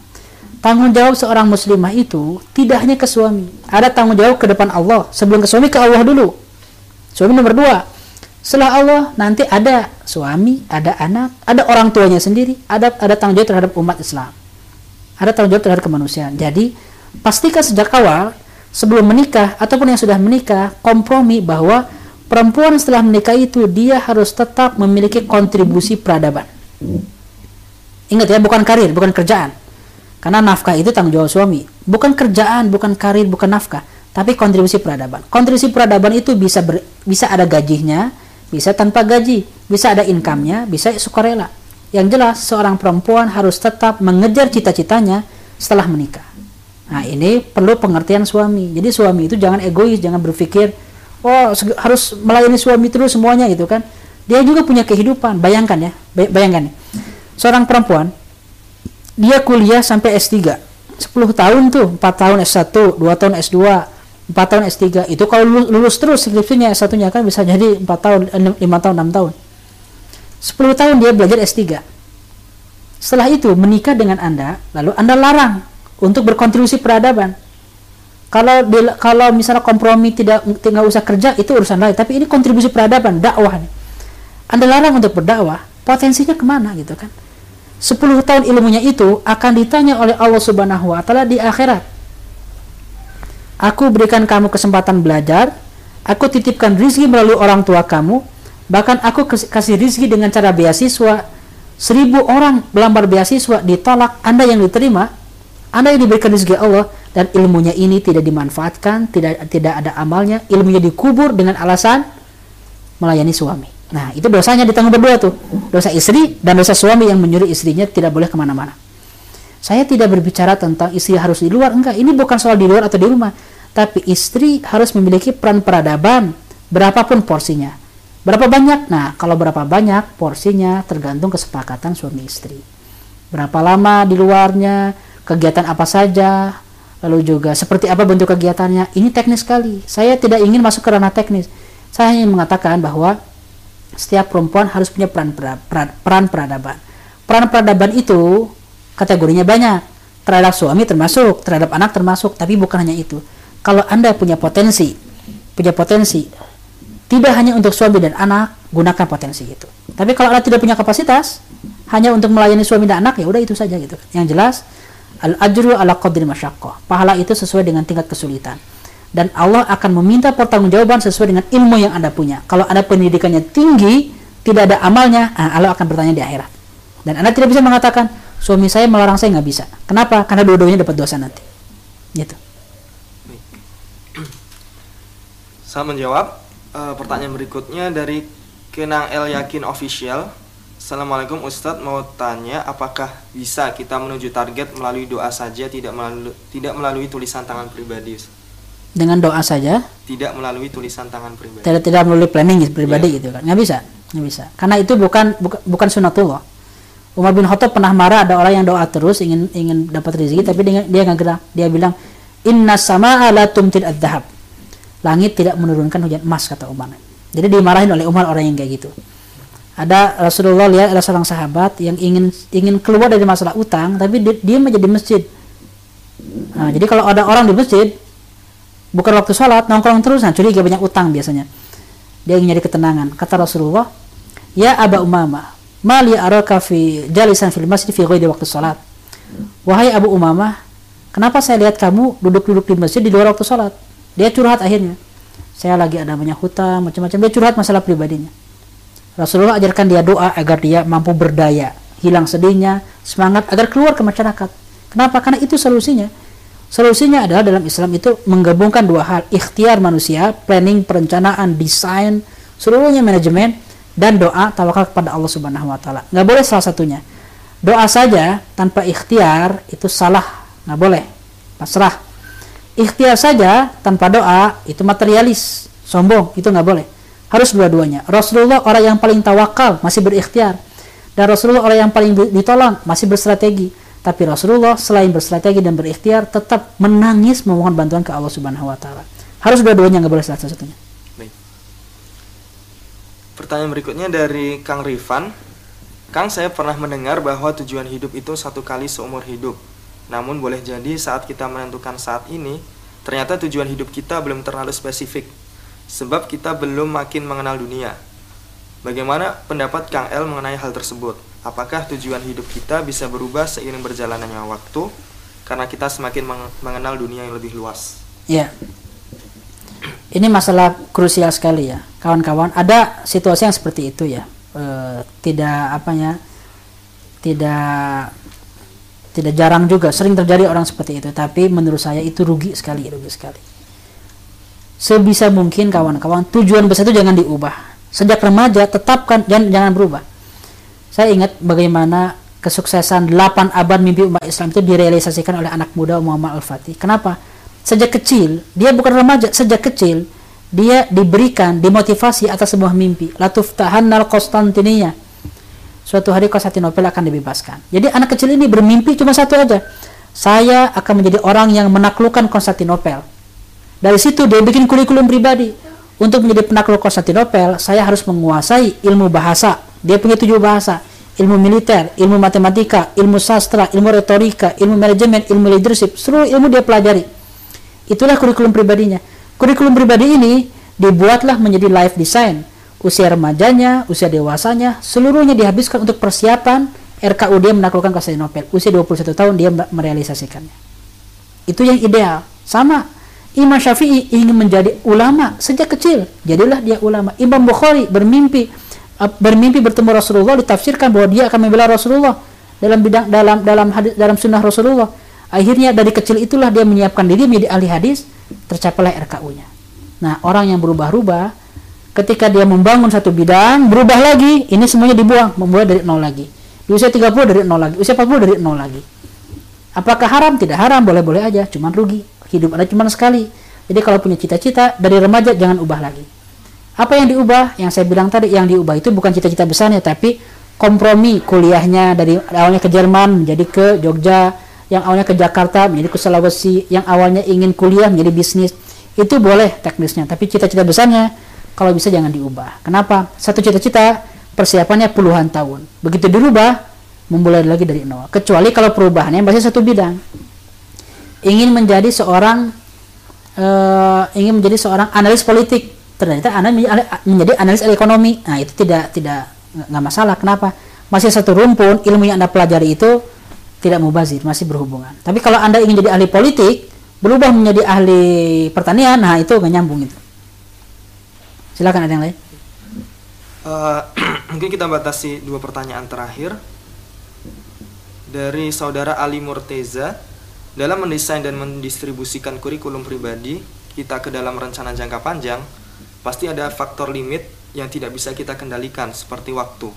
tanggung jawab seorang muslimah itu tidak hanya ke suami. Ada tanggung jawab ke depan Allah. Sebelum ke suami ke Allah dulu. Suami nomor dua. Setelah Allah nanti ada suami ada anak ada orang tuanya sendiri. Ada ada tanggung jawab terhadap umat Islam. Ada tanggung jawab terhadap kemanusiaan. Jadi pastikan sejak awal sebelum menikah ataupun yang sudah menikah kompromi bahwa perempuan setelah menikah itu dia harus tetap memiliki kontribusi peradaban ingat ya bukan karir bukan kerjaan karena nafkah itu tanggung jawab suami. Bukan kerjaan, bukan karir, bukan nafkah, tapi kontribusi peradaban. Kontribusi peradaban itu bisa ber, bisa ada gajinya, bisa tanpa gaji, bisa ada income-nya, bisa sukarela. Yang jelas seorang perempuan harus tetap mengejar cita-citanya setelah menikah. Nah, ini perlu pengertian suami. Jadi suami itu jangan egois, jangan berpikir oh harus melayani suami terus semuanya gitu kan. Dia juga punya kehidupan. Bayangkan ya, bayangkan. Seorang perempuan dia kuliah sampai S3 10 tahun tuh 4 tahun S1 2 tahun S2 4 tahun S3 itu kalau lulus, lulus terus skripsinya S1 nya kan bisa jadi 4 tahun 5 tahun 6 tahun 10 tahun dia belajar S3 setelah itu menikah dengan anda lalu anda larang untuk berkontribusi peradaban kalau kalau misalnya kompromi tidak tidak usah kerja itu urusan lain tapi ini kontribusi peradaban dakwah anda larang untuk berdakwah potensinya ke mana gitu kan 10 tahun ilmunya itu akan ditanya oleh Allah Subhanahu wa taala di akhirat. Aku berikan kamu kesempatan belajar, aku titipkan rizki melalui orang tua kamu, bahkan aku kasih rizki dengan cara beasiswa. Seribu orang melamar beasiswa ditolak, Anda yang diterima, Anda yang diberikan rizki Allah dan ilmunya ini tidak dimanfaatkan, tidak tidak ada amalnya, ilmunya dikubur dengan alasan melayani suami. Nah, itu dosanya ditanggung berdua tuh. Dosa istri dan dosa suami yang menyuruh istrinya tidak boleh ke mana-mana. Saya tidak berbicara tentang istri harus di luar, enggak. Ini bukan soal di luar atau di rumah. Tapi istri harus memiliki peran peradaban berapapun porsinya. Berapa banyak? Nah, kalau berapa banyak porsinya tergantung kesepakatan suami istri. Berapa lama di luarnya, kegiatan apa saja, lalu juga seperti apa bentuk kegiatannya. Ini teknis sekali. Saya tidak ingin masuk ke ranah teknis. Saya ingin mengatakan bahwa setiap perempuan harus punya peran peran, peran peradaban. Peran peradaban itu kategorinya banyak. Terhadap suami termasuk, terhadap anak termasuk, tapi bukan hanya itu. Kalau Anda punya potensi, punya potensi tidak hanya untuk suami dan anak, gunakan potensi itu. Tapi kalau Anda tidak punya kapasitas, hanya untuk melayani suami dan anak, ya udah itu saja gitu. Yang jelas, al ajru ala qadri masyaqqah. Pahala itu sesuai dengan tingkat kesulitan. Dan Allah akan meminta pertanggungjawaban sesuai dengan ilmu yang Anda punya. Kalau Anda pendidikannya tinggi, tidak ada amalnya, nah Allah akan bertanya di akhirat. Dan Anda tidak bisa mengatakan, suami saya melarang saya nggak bisa. Kenapa? Karena dua-duanya dapat dosa nanti. Gitu. Saya menjawab uh, pertanyaan berikutnya dari Kenang El Yakin Official. Assalamualaikum Ustadz mau tanya apakah bisa kita menuju target melalui doa saja tidak melalui tidak melalui tulisan tangan pribadi? Dengan doa saja? Tidak melalui tulisan tangan pribadi. Tidak tidak melalui planning pribadi yeah. gitu kan? Nggak bisa, nggak bisa. Karena itu bukan bukan, bukan sunatullah. Umar bin Khattab pernah marah ada orang yang doa terus ingin ingin dapat rezeki tapi dia dia nggak gerak. Dia bilang Inna sama ala tumtil ad-dahab langit tidak menurunkan hujan emas kata Umar. Jadi dimarahin oleh Umar orang yang kayak gitu. Ada Rasulullah lihat ada seorang sahabat yang ingin ingin keluar dari masalah utang tapi dia, menjadi masjid. Nah, jadi kalau ada orang di masjid bukan waktu sholat nongkrong terus nah curiga banyak utang biasanya. Dia ingin nyari ketenangan. Kata Rasulullah, "Ya Aba Umamah, mali araka fi jalisan fil masjid fi ghairi waktu sholat." Wahai Abu Umamah, kenapa saya lihat kamu duduk-duduk di masjid di luar waktu sholat? Dia curhat akhirnya. Saya lagi ada banyak hutang, macam-macam. Dia curhat masalah pribadinya. Rasulullah ajarkan dia doa agar dia mampu berdaya, hilang sedihnya, semangat agar keluar ke masyarakat. Kenapa? Karena itu solusinya. Solusinya adalah dalam Islam itu menggabungkan dua hal, ikhtiar manusia, planning, perencanaan, desain, seluruhnya manajemen dan doa tawakal kepada Allah Subhanahu wa taala. Nggak boleh salah satunya. Doa saja tanpa ikhtiar itu salah, nggak boleh. Pasrah ikhtiar saja tanpa doa itu materialis sombong itu nggak boleh harus dua-duanya. Rasulullah orang yang paling tawakal masih berikhtiar. Dan Rasulullah orang yang paling ditolong masih berstrategi. Tapi Rasulullah selain berstrategi dan berikhtiar tetap menangis memohon bantuan ke Allah Subhanahu wa taala. Harus dua-duanya nggak boleh salah satunya Baik. pertanyaan berikutnya dari Kang Rifan. Kang saya pernah mendengar bahwa tujuan hidup itu satu kali seumur hidup. Namun boleh jadi saat kita menentukan saat ini, ternyata tujuan hidup kita belum terlalu spesifik, sebab kita belum makin mengenal dunia. Bagaimana pendapat Kang El mengenai hal tersebut? Apakah tujuan hidup kita bisa berubah seiring berjalannya waktu karena kita semakin mengenal dunia yang lebih luas? Ya. Ini masalah krusial sekali ya, kawan-kawan. Ada situasi yang seperti itu ya. E, tidak apanya tidak tidak jarang juga sering terjadi orang seperti itu tapi menurut saya itu rugi sekali rugi sekali sebisa mungkin kawan-kawan tujuan besar itu jangan diubah. Sejak remaja tetapkan jangan jangan berubah. Saya ingat bagaimana kesuksesan 8 abad mimpi umat Islam itu direalisasikan oleh anak muda Muhammad Al-Fatih. Kenapa? Sejak kecil dia bukan remaja. Sejak kecil dia diberikan dimotivasi atas sebuah mimpi. Latuf tahannal Konstantinia. Suatu hari Konstantinopel akan dibebaskan. Jadi anak kecil ini bermimpi cuma satu aja. Saya akan menjadi orang yang menaklukkan Konstantinopel. Dari situ dia bikin kurikulum pribadi. Untuk menjadi penakluk Konstantinopel, saya harus menguasai ilmu bahasa. Dia punya tujuh bahasa. Ilmu militer, ilmu matematika, ilmu sastra, ilmu retorika, ilmu manajemen, ilmu leadership. Seluruh ilmu dia pelajari. Itulah kurikulum pribadinya. Kurikulum pribadi ini dibuatlah menjadi life design usia remajanya, usia dewasanya, seluruhnya dihabiskan untuk persiapan RKU dia menaklukkan Konstantinopel. Usia 21 tahun dia merealisasikannya. Itu yang ideal. Sama Imam Syafi'i ingin menjadi ulama sejak kecil. Jadilah dia ulama. Imam Bukhari bermimpi bermimpi bertemu Rasulullah ditafsirkan bahwa dia akan membela Rasulullah dalam bidang dalam dalam hadis, dalam sunnah Rasulullah. Akhirnya dari kecil itulah dia menyiapkan diri menjadi ahli hadis, tercapailah RKU-nya. Nah, orang yang berubah-ubah ketika dia membangun satu bidang berubah lagi ini semuanya dibuang memulai dari nol lagi di usia 30 dari nol lagi usia 40 dari nol lagi apakah haram tidak haram boleh-boleh aja cuman rugi hidup ada cuman sekali jadi kalau punya cita-cita dari remaja jangan ubah lagi Apa yang diubah? Yang saya bilang tadi yang diubah itu bukan cita-cita besarnya tapi kompromi kuliahnya dari awalnya ke Jerman menjadi ke Jogja, yang awalnya ke Jakarta menjadi ke Sulawesi, yang awalnya ingin kuliah menjadi bisnis. Itu boleh teknisnya, tapi cita-cita besarnya kalau bisa jangan diubah. Kenapa? Satu cita-cita persiapannya puluhan tahun. Begitu dirubah, memulai lagi dari nol. Kecuali kalau perubahannya masih satu bidang. Ingin menjadi seorang eh, ingin menjadi seorang analis politik, ternyata anda menjadi analis ekonomi. Nah itu tidak tidak nggak masalah. Kenapa? Masih satu rumpun ilmu yang anda pelajari itu tidak mubazir, masih berhubungan. Tapi kalau anda ingin jadi ahli politik, berubah menjadi ahli pertanian, nah itu nggak nyambung itu. Silakan ada yang lain. Eh, mungkin kita batasi dua pertanyaan terakhir dari saudara Ali Murteza dalam mendesain dan mendistribusikan kurikulum pribadi kita ke dalam rencana jangka panjang pasti ada faktor limit yang tidak bisa kita kendalikan seperti waktu.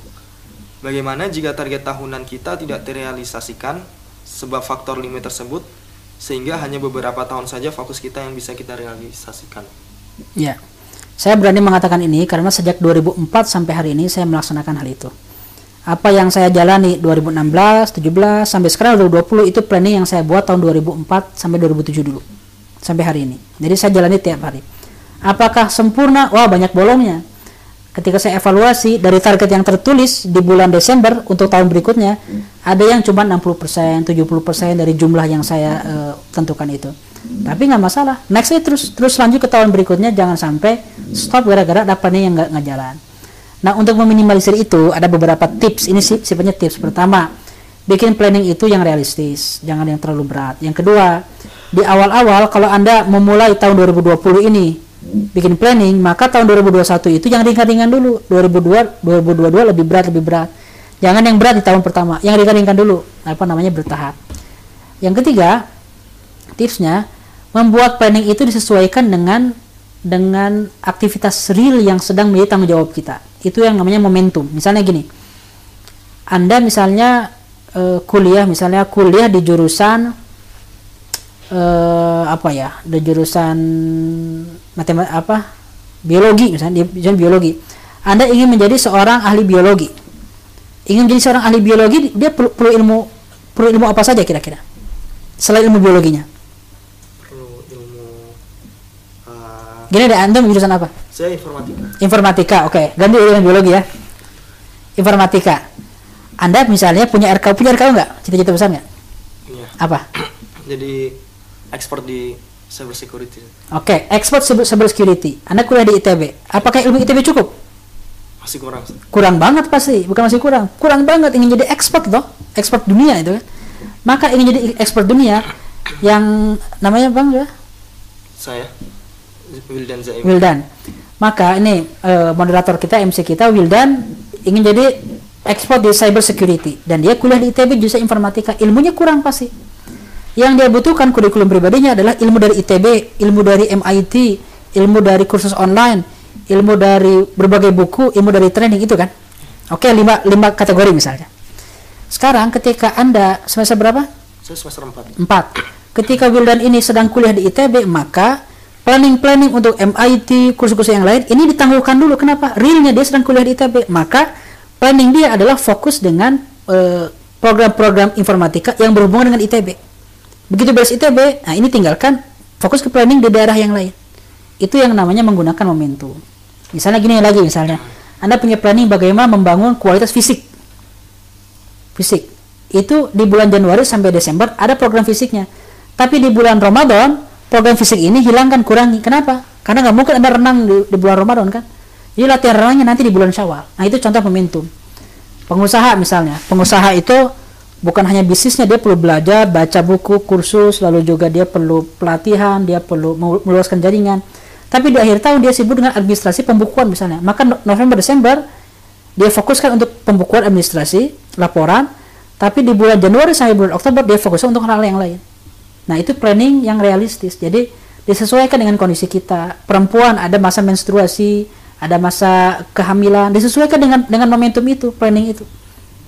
Bagaimana jika target tahunan kita tidak terrealisasikan sebab faktor limit tersebut sehingga hanya beberapa tahun saja fokus kita yang bisa kita realisasikan. Ya, saya berani mengatakan ini karena sejak 2004 sampai hari ini saya melaksanakan hal itu. Apa yang saya jalani 2016, 17 sampai sekarang 2020 itu planning yang saya buat tahun 2004 sampai 2007 dulu. Sampai hari ini. Jadi saya jalani tiap hari. Apakah sempurna? Wah, banyak bolongnya. Ketika saya evaluasi dari target yang tertulis di bulan Desember untuk tahun berikutnya, ada yang cuma 60%, 70% dari jumlah yang saya eh, tentukan itu. Tapi nggak masalah. Next terus terus lanjut ke tahun berikutnya jangan sampai stop gara-gara planning yang nggak jalan. Nah untuk meminimalisir itu ada beberapa tips. Ini sih sifatnya tips. Pertama, bikin planning itu yang realistis, jangan yang terlalu berat. Yang kedua, di awal-awal kalau anda memulai tahun 2020 ini bikin planning, maka tahun 2021 itu yang ringan-ringan dulu. 2002 2022 lebih berat lebih berat. Jangan yang berat di tahun pertama, yang ringan-ringan dulu. Apa namanya bertahap. Yang ketiga, tipsnya membuat planning itu disesuaikan dengan dengan aktivitas real yang sedang menjadi tanggung jawab kita. Itu yang namanya momentum. Misalnya gini, Anda misalnya eh, kuliah, misalnya kuliah di jurusan eh, apa ya, di jurusan matematika apa, biologi misalnya, di jurusan biologi. Anda ingin menjadi seorang ahli biologi. Ingin menjadi seorang ahli biologi, dia perlu, perlu ilmu perlu ilmu apa saja kira-kira? Selain ilmu biologinya. Perlu ilmu eh, Gini deh, Anda jurusan apa? saya informatika. Informatika, oke. Ganti dengan biologi ya. Informatika. Anda misalnya punya RK, punya RK nggak? Cita-cita besar nggak? Iya. Apa? Jadi expert di cyber security. Oke, expert cyber cyber security. Anda kuliah di ITB. Apakah ilmu ITB cukup? Masih kurang. Kurang banget pasti, bukan masih kurang. Kurang banget ingin jadi expert loh, expert dunia itu kan. Maka ingin jadi expert dunia yang namanya Bang ya? Saya Wildan Zaim. Wildan. Maka ini eh, moderator kita, MC kita Wildan ingin jadi expert di cyber security dan dia kuliah di ITB jurusan informatika. Ilmunya kurang pasti. Yang dia butuhkan kurikulum pribadinya adalah ilmu dari ITB, ilmu dari MIT, ilmu dari kursus online, ilmu dari berbagai buku, ilmu dari training itu kan. Oke, lima, lima kategori misalnya. Sekarang ketika Anda semester berapa? Saya semester 4. 4. Ketika Wildan ini sedang kuliah di ITB, maka planning-planning untuk MIT, kursus-kursus yang lain ini ditangguhkan dulu. Kenapa? Realnya dia sedang kuliah di ITB, maka planning dia adalah fokus dengan eh, program-program informatika yang berhubungan dengan ITB. Begitu beres ITB, nah ini tinggalkan fokus ke planning di daerah yang lain. Itu yang namanya menggunakan momentum. Misalnya gini lagi misalnya, Anda punya planning bagaimana membangun kualitas fisik. Fisik. Itu di bulan Januari sampai Desember ada program fisiknya. Tapi di bulan Ramadan, program fisik ini hilangkan, kurangi. Kenapa? Karena nggak mungkin Anda renang di, di bulan Ramadan kan. Jadi latihan renangnya nanti di bulan Syawal. Nah, itu contoh momentum. Pengusaha misalnya, pengusaha itu bukan hanya bisnisnya, dia perlu belajar, baca buku, kursus, lalu juga dia perlu pelatihan, dia perlu melu- meluaskan jaringan. Tapi di akhir tahun dia sibuk dengan administrasi pembukuan misalnya. Maka No- November Desember dia fokuskan untuk pembukuan administrasi, laporan, tapi di bulan Januari sampai bulan Oktober dia fokuskan untuk hal yang lain. Nah, itu planning yang realistis. Jadi disesuaikan dengan kondisi kita. Perempuan ada masa menstruasi, ada masa kehamilan, disesuaikan dengan dengan momentum itu, planning itu.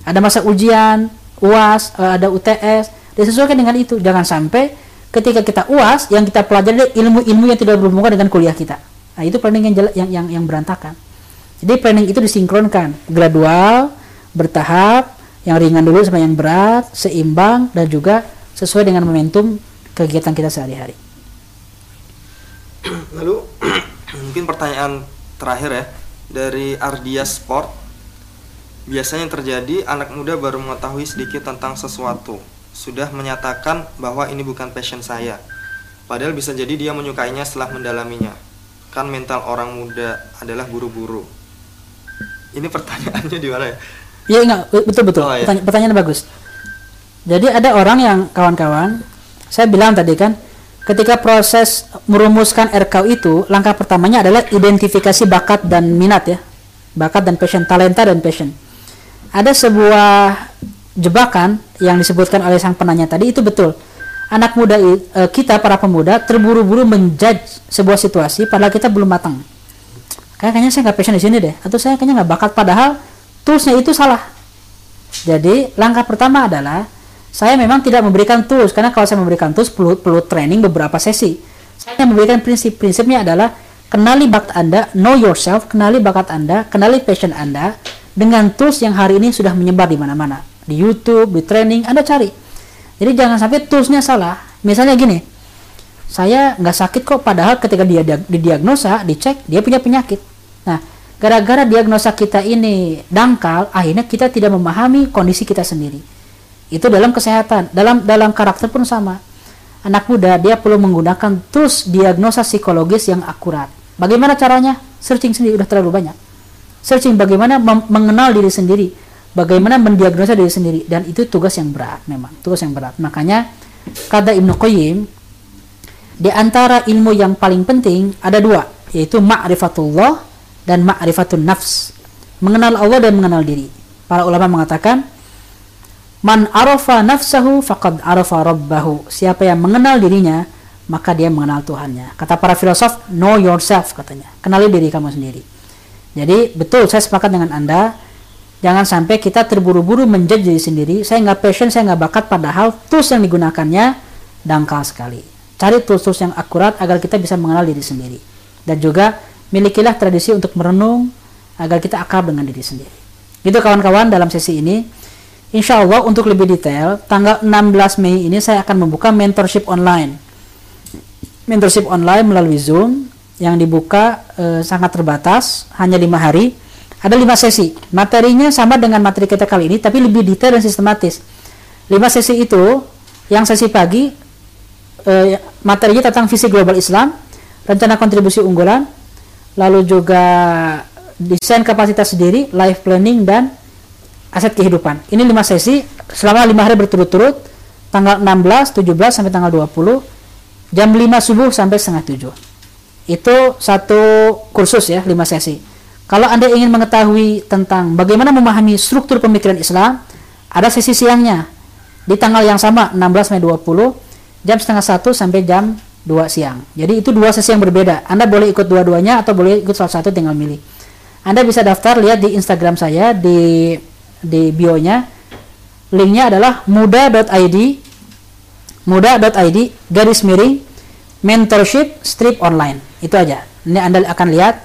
Ada masa ujian, UAS, eh, ada UTS, disesuaikan dengan itu. Jangan sampai ketika kita UAS yang kita pelajari ilmu-ilmu yang tidak berhubungan dengan kuliah kita. Nah, itu planning yang jela- yang yang, yang berantakan. Jadi planning itu disinkronkan, gradual, bertahap, yang ringan dulu sama yang berat, seimbang dan juga sesuai dengan momentum kegiatan kita sehari-hari. Lalu mungkin pertanyaan terakhir ya dari Ardia Sport. Biasanya yang terjadi anak muda baru mengetahui sedikit tentang sesuatu, sudah menyatakan bahwa ini bukan passion saya. Padahal bisa jadi dia menyukainya setelah mendalaminya. Kan mental orang muda adalah buru-buru. Ini pertanyaannya di mana ya? Iya enggak betul betul. Oh, iya. Pertanya- pertanyaan bagus. Jadi ada orang yang kawan-kawan, saya bilang tadi kan, ketika proses merumuskan RKU itu, langkah pertamanya adalah identifikasi bakat dan minat ya, bakat dan passion, talenta dan passion. Ada sebuah jebakan yang disebutkan oleh sang penanya tadi itu betul. Anak muda eh, kita para pemuda terburu-buru menjudge sebuah situasi padahal kita belum matang kayaknya saya nggak passion di sini deh atau saya kayaknya nggak bakat padahal toolsnya itu salah jadi langkah pertama adalah saya memang tidak memberikan tools karena kalau saya memberikan tools perlu perlu training beberapa sesi. Saya memberikan prinsip prinsipnya adalah kenali bakat anda know yourself kenali bakat anda kenali passion anda dengan tools yang hari ini sudah menyebar di mana-mana. Di YouTube di training anda cari. Jadi jangan sampai toolsnya salah. Misalnya gini saya nggak sakit kok padahal ketika dia- didiagnosa dicek dia punya penyakit. Nah gara-gara diagnosa kita ini dangkal akhirnya kita tidak memahami kondisi kita sendiri itu dalam kesehatan. Dalam dalam karakter pun sama. Anak muda dia perlu menggunakan tools diagnosa psikologis yang akurat. Bagaimana caranya? Searching sendiri udah terlalu banyak. Searching bagaimana mengenal diri sendiri. Bagaimana mendiagnosa diri sendiri. Dan itu tugas yang berat memang. Tugas yang berat. Makanya kata Ibnu Qayyim di antara ilmu yang paling penting ada dua, yaitu ma'rifatullah dan ma'rifatun nafs. Mengenal Allah dan mengenal diri. Para ulama mengatakan, Man arafa nafsahu faqad arafa rabbahu. Siapa yang mengenal dirinya, maka dia mengenal Tuhannya. Kata para filosof, know yourself katanya. Kenali diri kamu sendiri. Jadi betul saya sepakat dengan Anda. Jangan sampai kita terburu-buru menjudge diri sendiri. Saya nggak passion, saya nggak bakat. Padahal tools yang digunakannya dangkal sekali. Cari tools-tools yang akurat agar kita bisa mengenal diri sendiri. Dan juga milikilah tradisi untuk merenung agar kita akrab dengan diri sendiri. Itu kawan-kawan dalam sesi ini. Insya Allah untuk lebih detail, tanggal 16 Mei ini saya akan membuka mentorship online. Mentorship online melalui Zoom yang dibuka eh, sangat terbatas, hanya lima hari. Ada lima sesi. Materinya sama dengan materi kita kali ini, tapi lebih detail dan sistematis. Lima sesi itu, yang sesi pagi eh, materinya tentang visi global Islam, rencana kontribusi unggulan, lalu juga desain kapasitas diri, life planning dan aset kehidupan. Ini lima sesi selama lima hari berturut-turut, tanggal 16, 17 sampai tanggal 20, jam 5 subuh sampai setengah 7. Itu satu kursus ya, lima sesi. Kalau Anda ingin mengetahui tentang bagaimana memahami struktur pemikiran Islam, ada sesi siangnya di tanggal yang sama 16 Mei 20 jam setengah satu sampai jam 2 siang. Jadi itu dua sesi yang berbeda. Anda boleh ikut dua-duanya atau boleh ikut salah satu tinggal milih. Anda bisa daftar lihat di Instagram saya di di bio-nya. Linknya adalah muda.id muda.id garis miring mentorship strip online. Itu aja. Ini Anda akan lihat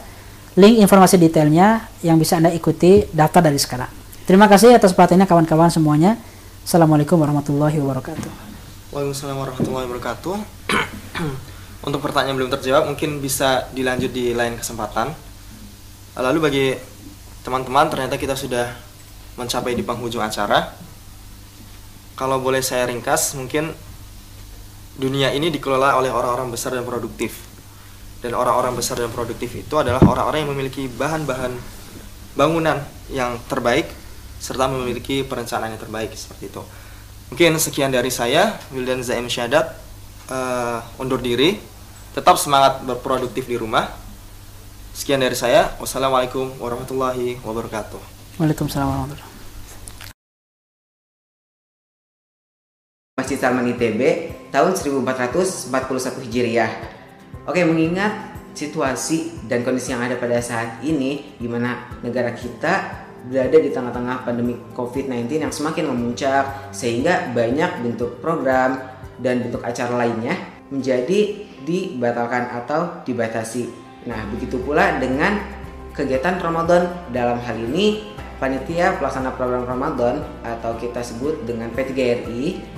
link informasi detailnya yang bisa Anda ikuti daftar dari sekarang. Terima kasih atas perhatiannya kawan-kawan semuanya. Assalamualaikum warahmatullahi wabarakatuh. Waalaikumsalam warahmatullahi wabarakatuh. Untuk pertanyaan belum terjawab mungkin bisa dilanjut di lain kesempatan. Lalu bagi teman-teman ternyata kita sudah mencapai di penghujung acara. Kalau boleh saya ringkas, mungkin dunia ini dikelola oleh orang-orang besar dan produktif. Dan orang-orang besar dan produktif itu adalah orang-orang yang memiliki bahan-bahan bangunan yang terbaik serta memiliki perencanaan yang terbaik seperti itu. Mungkin sekian dari saya, Wildan Zaim Syadat, eh, undur diri. Tetap semangat berproduktif di rumah. Sekian dari saya. Wassalamualaikum warahmatullahi wabarakatuh. Waalaikumsalam warahmatullahi wabarakatuh. Masjid Salman ITB tahun 1441 Hijriah. Oke, mengingat situasi dan kondisi yang ada pada saat ini di mana negara kita berada di tengah-tengah pandemi COVID-19 yang semakin memuncak sehingga banyak bentuk program dan bentuk acara lainnya menjadi dibatalkan atau dibatasi. Nah, begitu pula dengan kegiatan Ramadan. Dalam hal ini, panitia pelaksana program Ramadan atau kita sebut dengan P3RI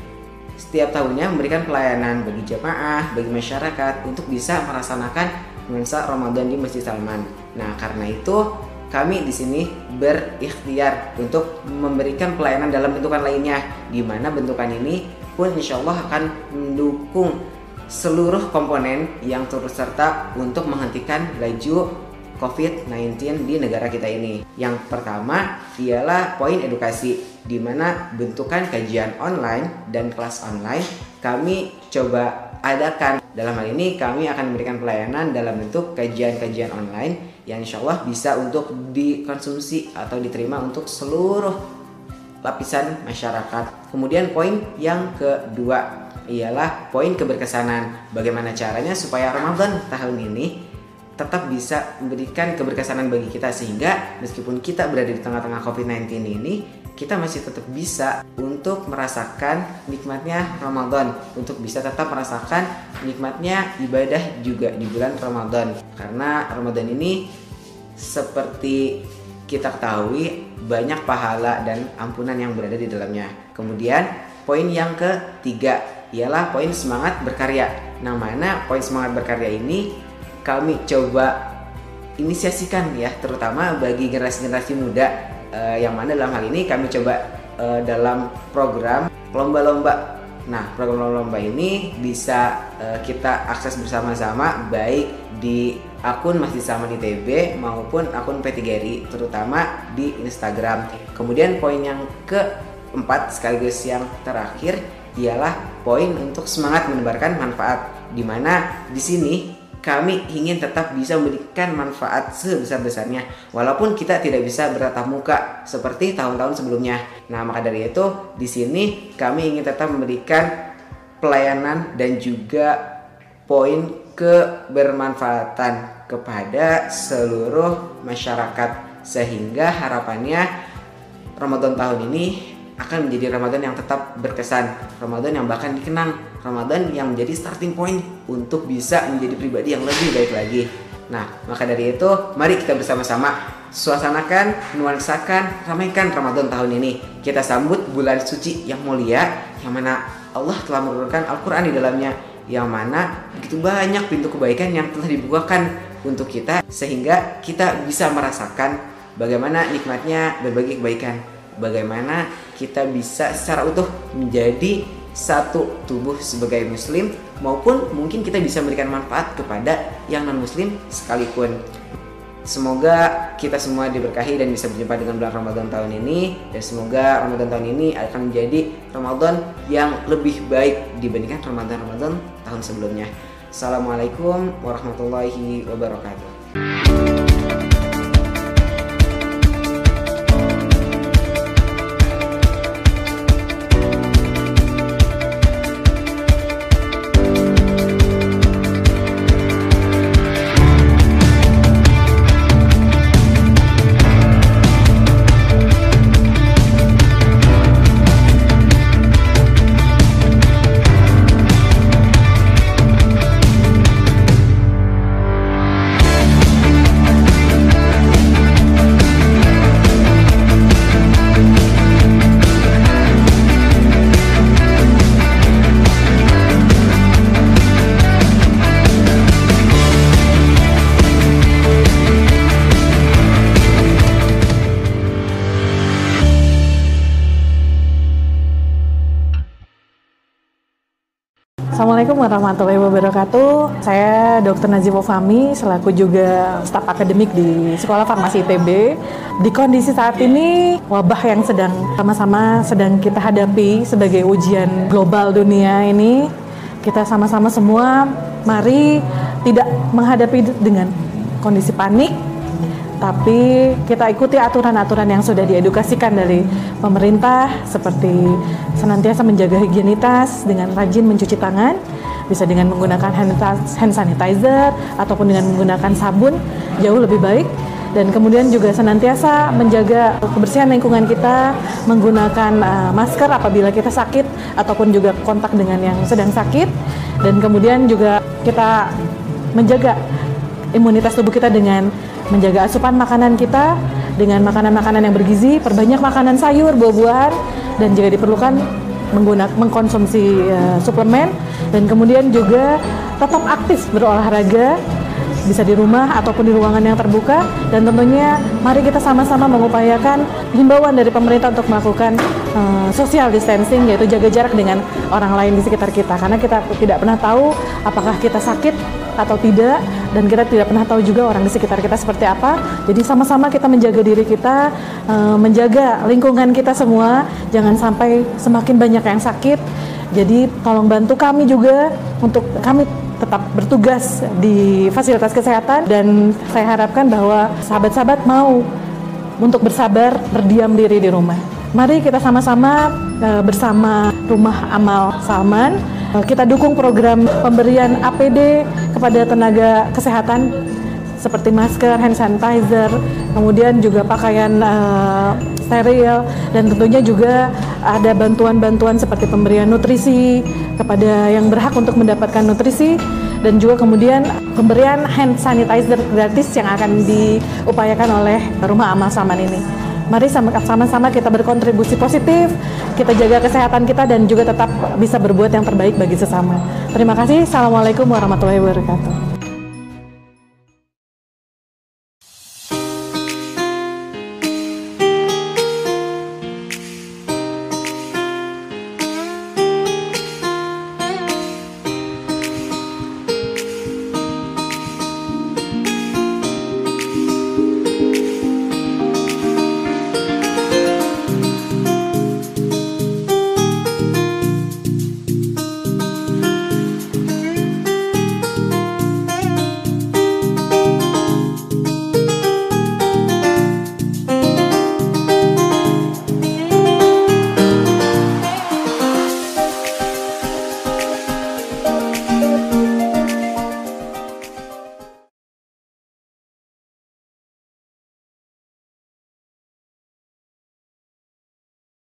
setiap tahunnya memberikan pelayanan bagi jemaah, bagi masyarakat untuk bisa melaksanakan nuansa Ramadan di Masjid Salman. Nah, karena itu kami di sini berikhtiar untuk memberikan pelayanan dalam bentukan lainnya, di mana bentukan ini pun insya Allah akan mendukung seluruh komponen yang turut serta untuk menghentikan laju COVID-19 di negara kita ini. Yang pertama ialah poin edukasi, di mana bentukan kajian online dan kelas online kami coba adakan. Dalam hal ini kami akan memberikan pelayanan dalam bentuk kajian-kajian online yang insya Allah bisa untuk dikonsumsi atau diterima untuk seluruh lapisan masyarakat. Kemudian poin yang kedua ialah poin keberkesanan. Bagaimana caranya supaya Ramadan tahun ini tetap bisa memberikan keberkesanan bagi kita sehingga meskipun kita berada di tengah-tengah COVID-19 ini kita masih tetap bisa untuk merasakan nikmatnya Ramadan untuk bisa tetap merasakan nikmatnya ibadah juga di bulan Ramadan. Karena Ramadan ini seperti kita ketahui banyak pahala dan ampunan yang berada di dalamnya. Kemudian poin yang ketiga ialah poin semangat berkarya. Nah mana poin semangat berkarya ini? Kami coba inisiasikan ya terutama bagi generasi-generasi muda uh, yang mana dalam hal ini kami coba uh, dalam program lomba-lomba. Nah, program lomba-lomba ini bisa uh, kita akses bersama-sama baik di akun Masjid Saman ITB maupun akun P3RI terutama di Instagram. Kemudian poin yang keempat sekaligus yang terakhir ialah poin untuk semangat menebarkan manfaat di mana di sini kami ingin tetap bisa memberikan manfaat sebesar-besarnya walaupun kita tidak bisa bertatap muka seperti tahun-tahun sebelumnya. Nah, maka dari itu di sini kami ingin tetap memberikan pelayanan dan juga poin kebermanfaatan kepada seluruh masyarakat sehingga harapannya Ramadan tahun ini akan menjadi Ramadan yang tetap berkesan, Ramadan yang bahkan dikenang, Ramadan yang menjadi starting point untuk bisa menjadi pribadi yang lebih baik lagi. Nah, maka dari itu, mari kita bersama-sama suasanakan, nuansakan, ramaikan Ramadan tahun ini. Kita sambut bulan suci yang mulia, yang mana Allah telah menurunkan Al-Quran di dalamnya, yang mana begitu banyak pintu kebaikan yang telah dibukakan untuk kita, sehingga kita bisa merasakan bagaimana nikmatnya berbagi kebaikan bagaimana kita bisa secara utuh menjadi satu tubuh sebagai muslim maupun mungkin kita bisa memberikan manfaat kepada yang non muslim sekalipun Semoga kita semua diberkahi dan bisa berjumpa dengan bulan Ramadan tahun ini dan semoga Ramadan tahun ini akan menjadi Ramadan yang lebih baik dibandingkan Ramadan-Ramadan tahun sebelumnya. Assalamualaikum warahmatullahi wabarakatuh. Warahmatullahi wabarakatuh. Saya Dr. Nazifo Fahmi selaku juga staf akademik di Sekolah Farmasi ITB. Di kondisi saat ini wabah yang sedang sama-sama sedang kita hadapi sebagai ujian global dunia ini, kita sama-sama semua mari tidak menghadapi dengan kondisi panik, tapi kita ikuti aturan-aturan yang sudah diedukasikan dari pemerintah seperti senantiasa menjaga higienitas dengan rajin mencuci tangan bisa dengan menggunakan hand sanitizer ataupun dengan menggunakan sabun jauh lebih baik. Dan kemudian juga senantiasa menjaga kebersihan lingkungan kita menggunakan uh, masker apabila kita sakit ataupun juga kontak dengan yang sedang sakit. Dan kemudian juga kita menjaga imunitas tubuh kita dengan menjaga asupan makanan kita dengan makanan-makanan yang bergizi, perbanyak makanan sayur, buah-buahan dan jika diperlukan mengkonsumsi uh, suplemen dan kemudian juga tetap aktif berolahraga bisa di rumah ataupun di ruangan yang terbuka. Dan tentunya mari kita sama-sama mengupayakan himbauan dari pemerintah untuk melakukan uh, social distancing yaitu jaga jarak dengan orang lain di sekitar kita. Karena kita tidak pernah tahu apakah kita sakit atau tidak dan kita tidak pernah tahu juga orang di sekitar kita seperti apa. Jadi sama-sama kita menjaga diri kita uh, menjaga lingkungan kita semua. Jangan sampai semakin banyak yang sakit jadi tolong bantu kami juga untuk kami tetap bertugas di fasilitas kesehatan dan saya harapkan bahwa sahabat-sahabat mau untuk bersabar berdiam diri di rumah. Mari kita sama-sama uh, bersama Rumah Amal Salman uh, kita dukung program pemberian APD kepada tenaga kesehatan seperti masker, hand sanitizer, kemudian juga pakaian uh, steril dan tentunya juga ada bantuan-bantuan seperti pemberian nutrisi kepada yang berhak untuk mendapatkan nutrisi dan juga kemudian pemberian hand sanitizer gratis yang akan diupayakan oleh Rumah Amal Saman ini. Mari sama-sama kita berkontribusi positif, kita jaga kesehatan kita dan juga tetap bisa berbuat yang terbaik bagi sesama. Terima kasih. Assalamualaikum warahmatullahi wabarakatuh.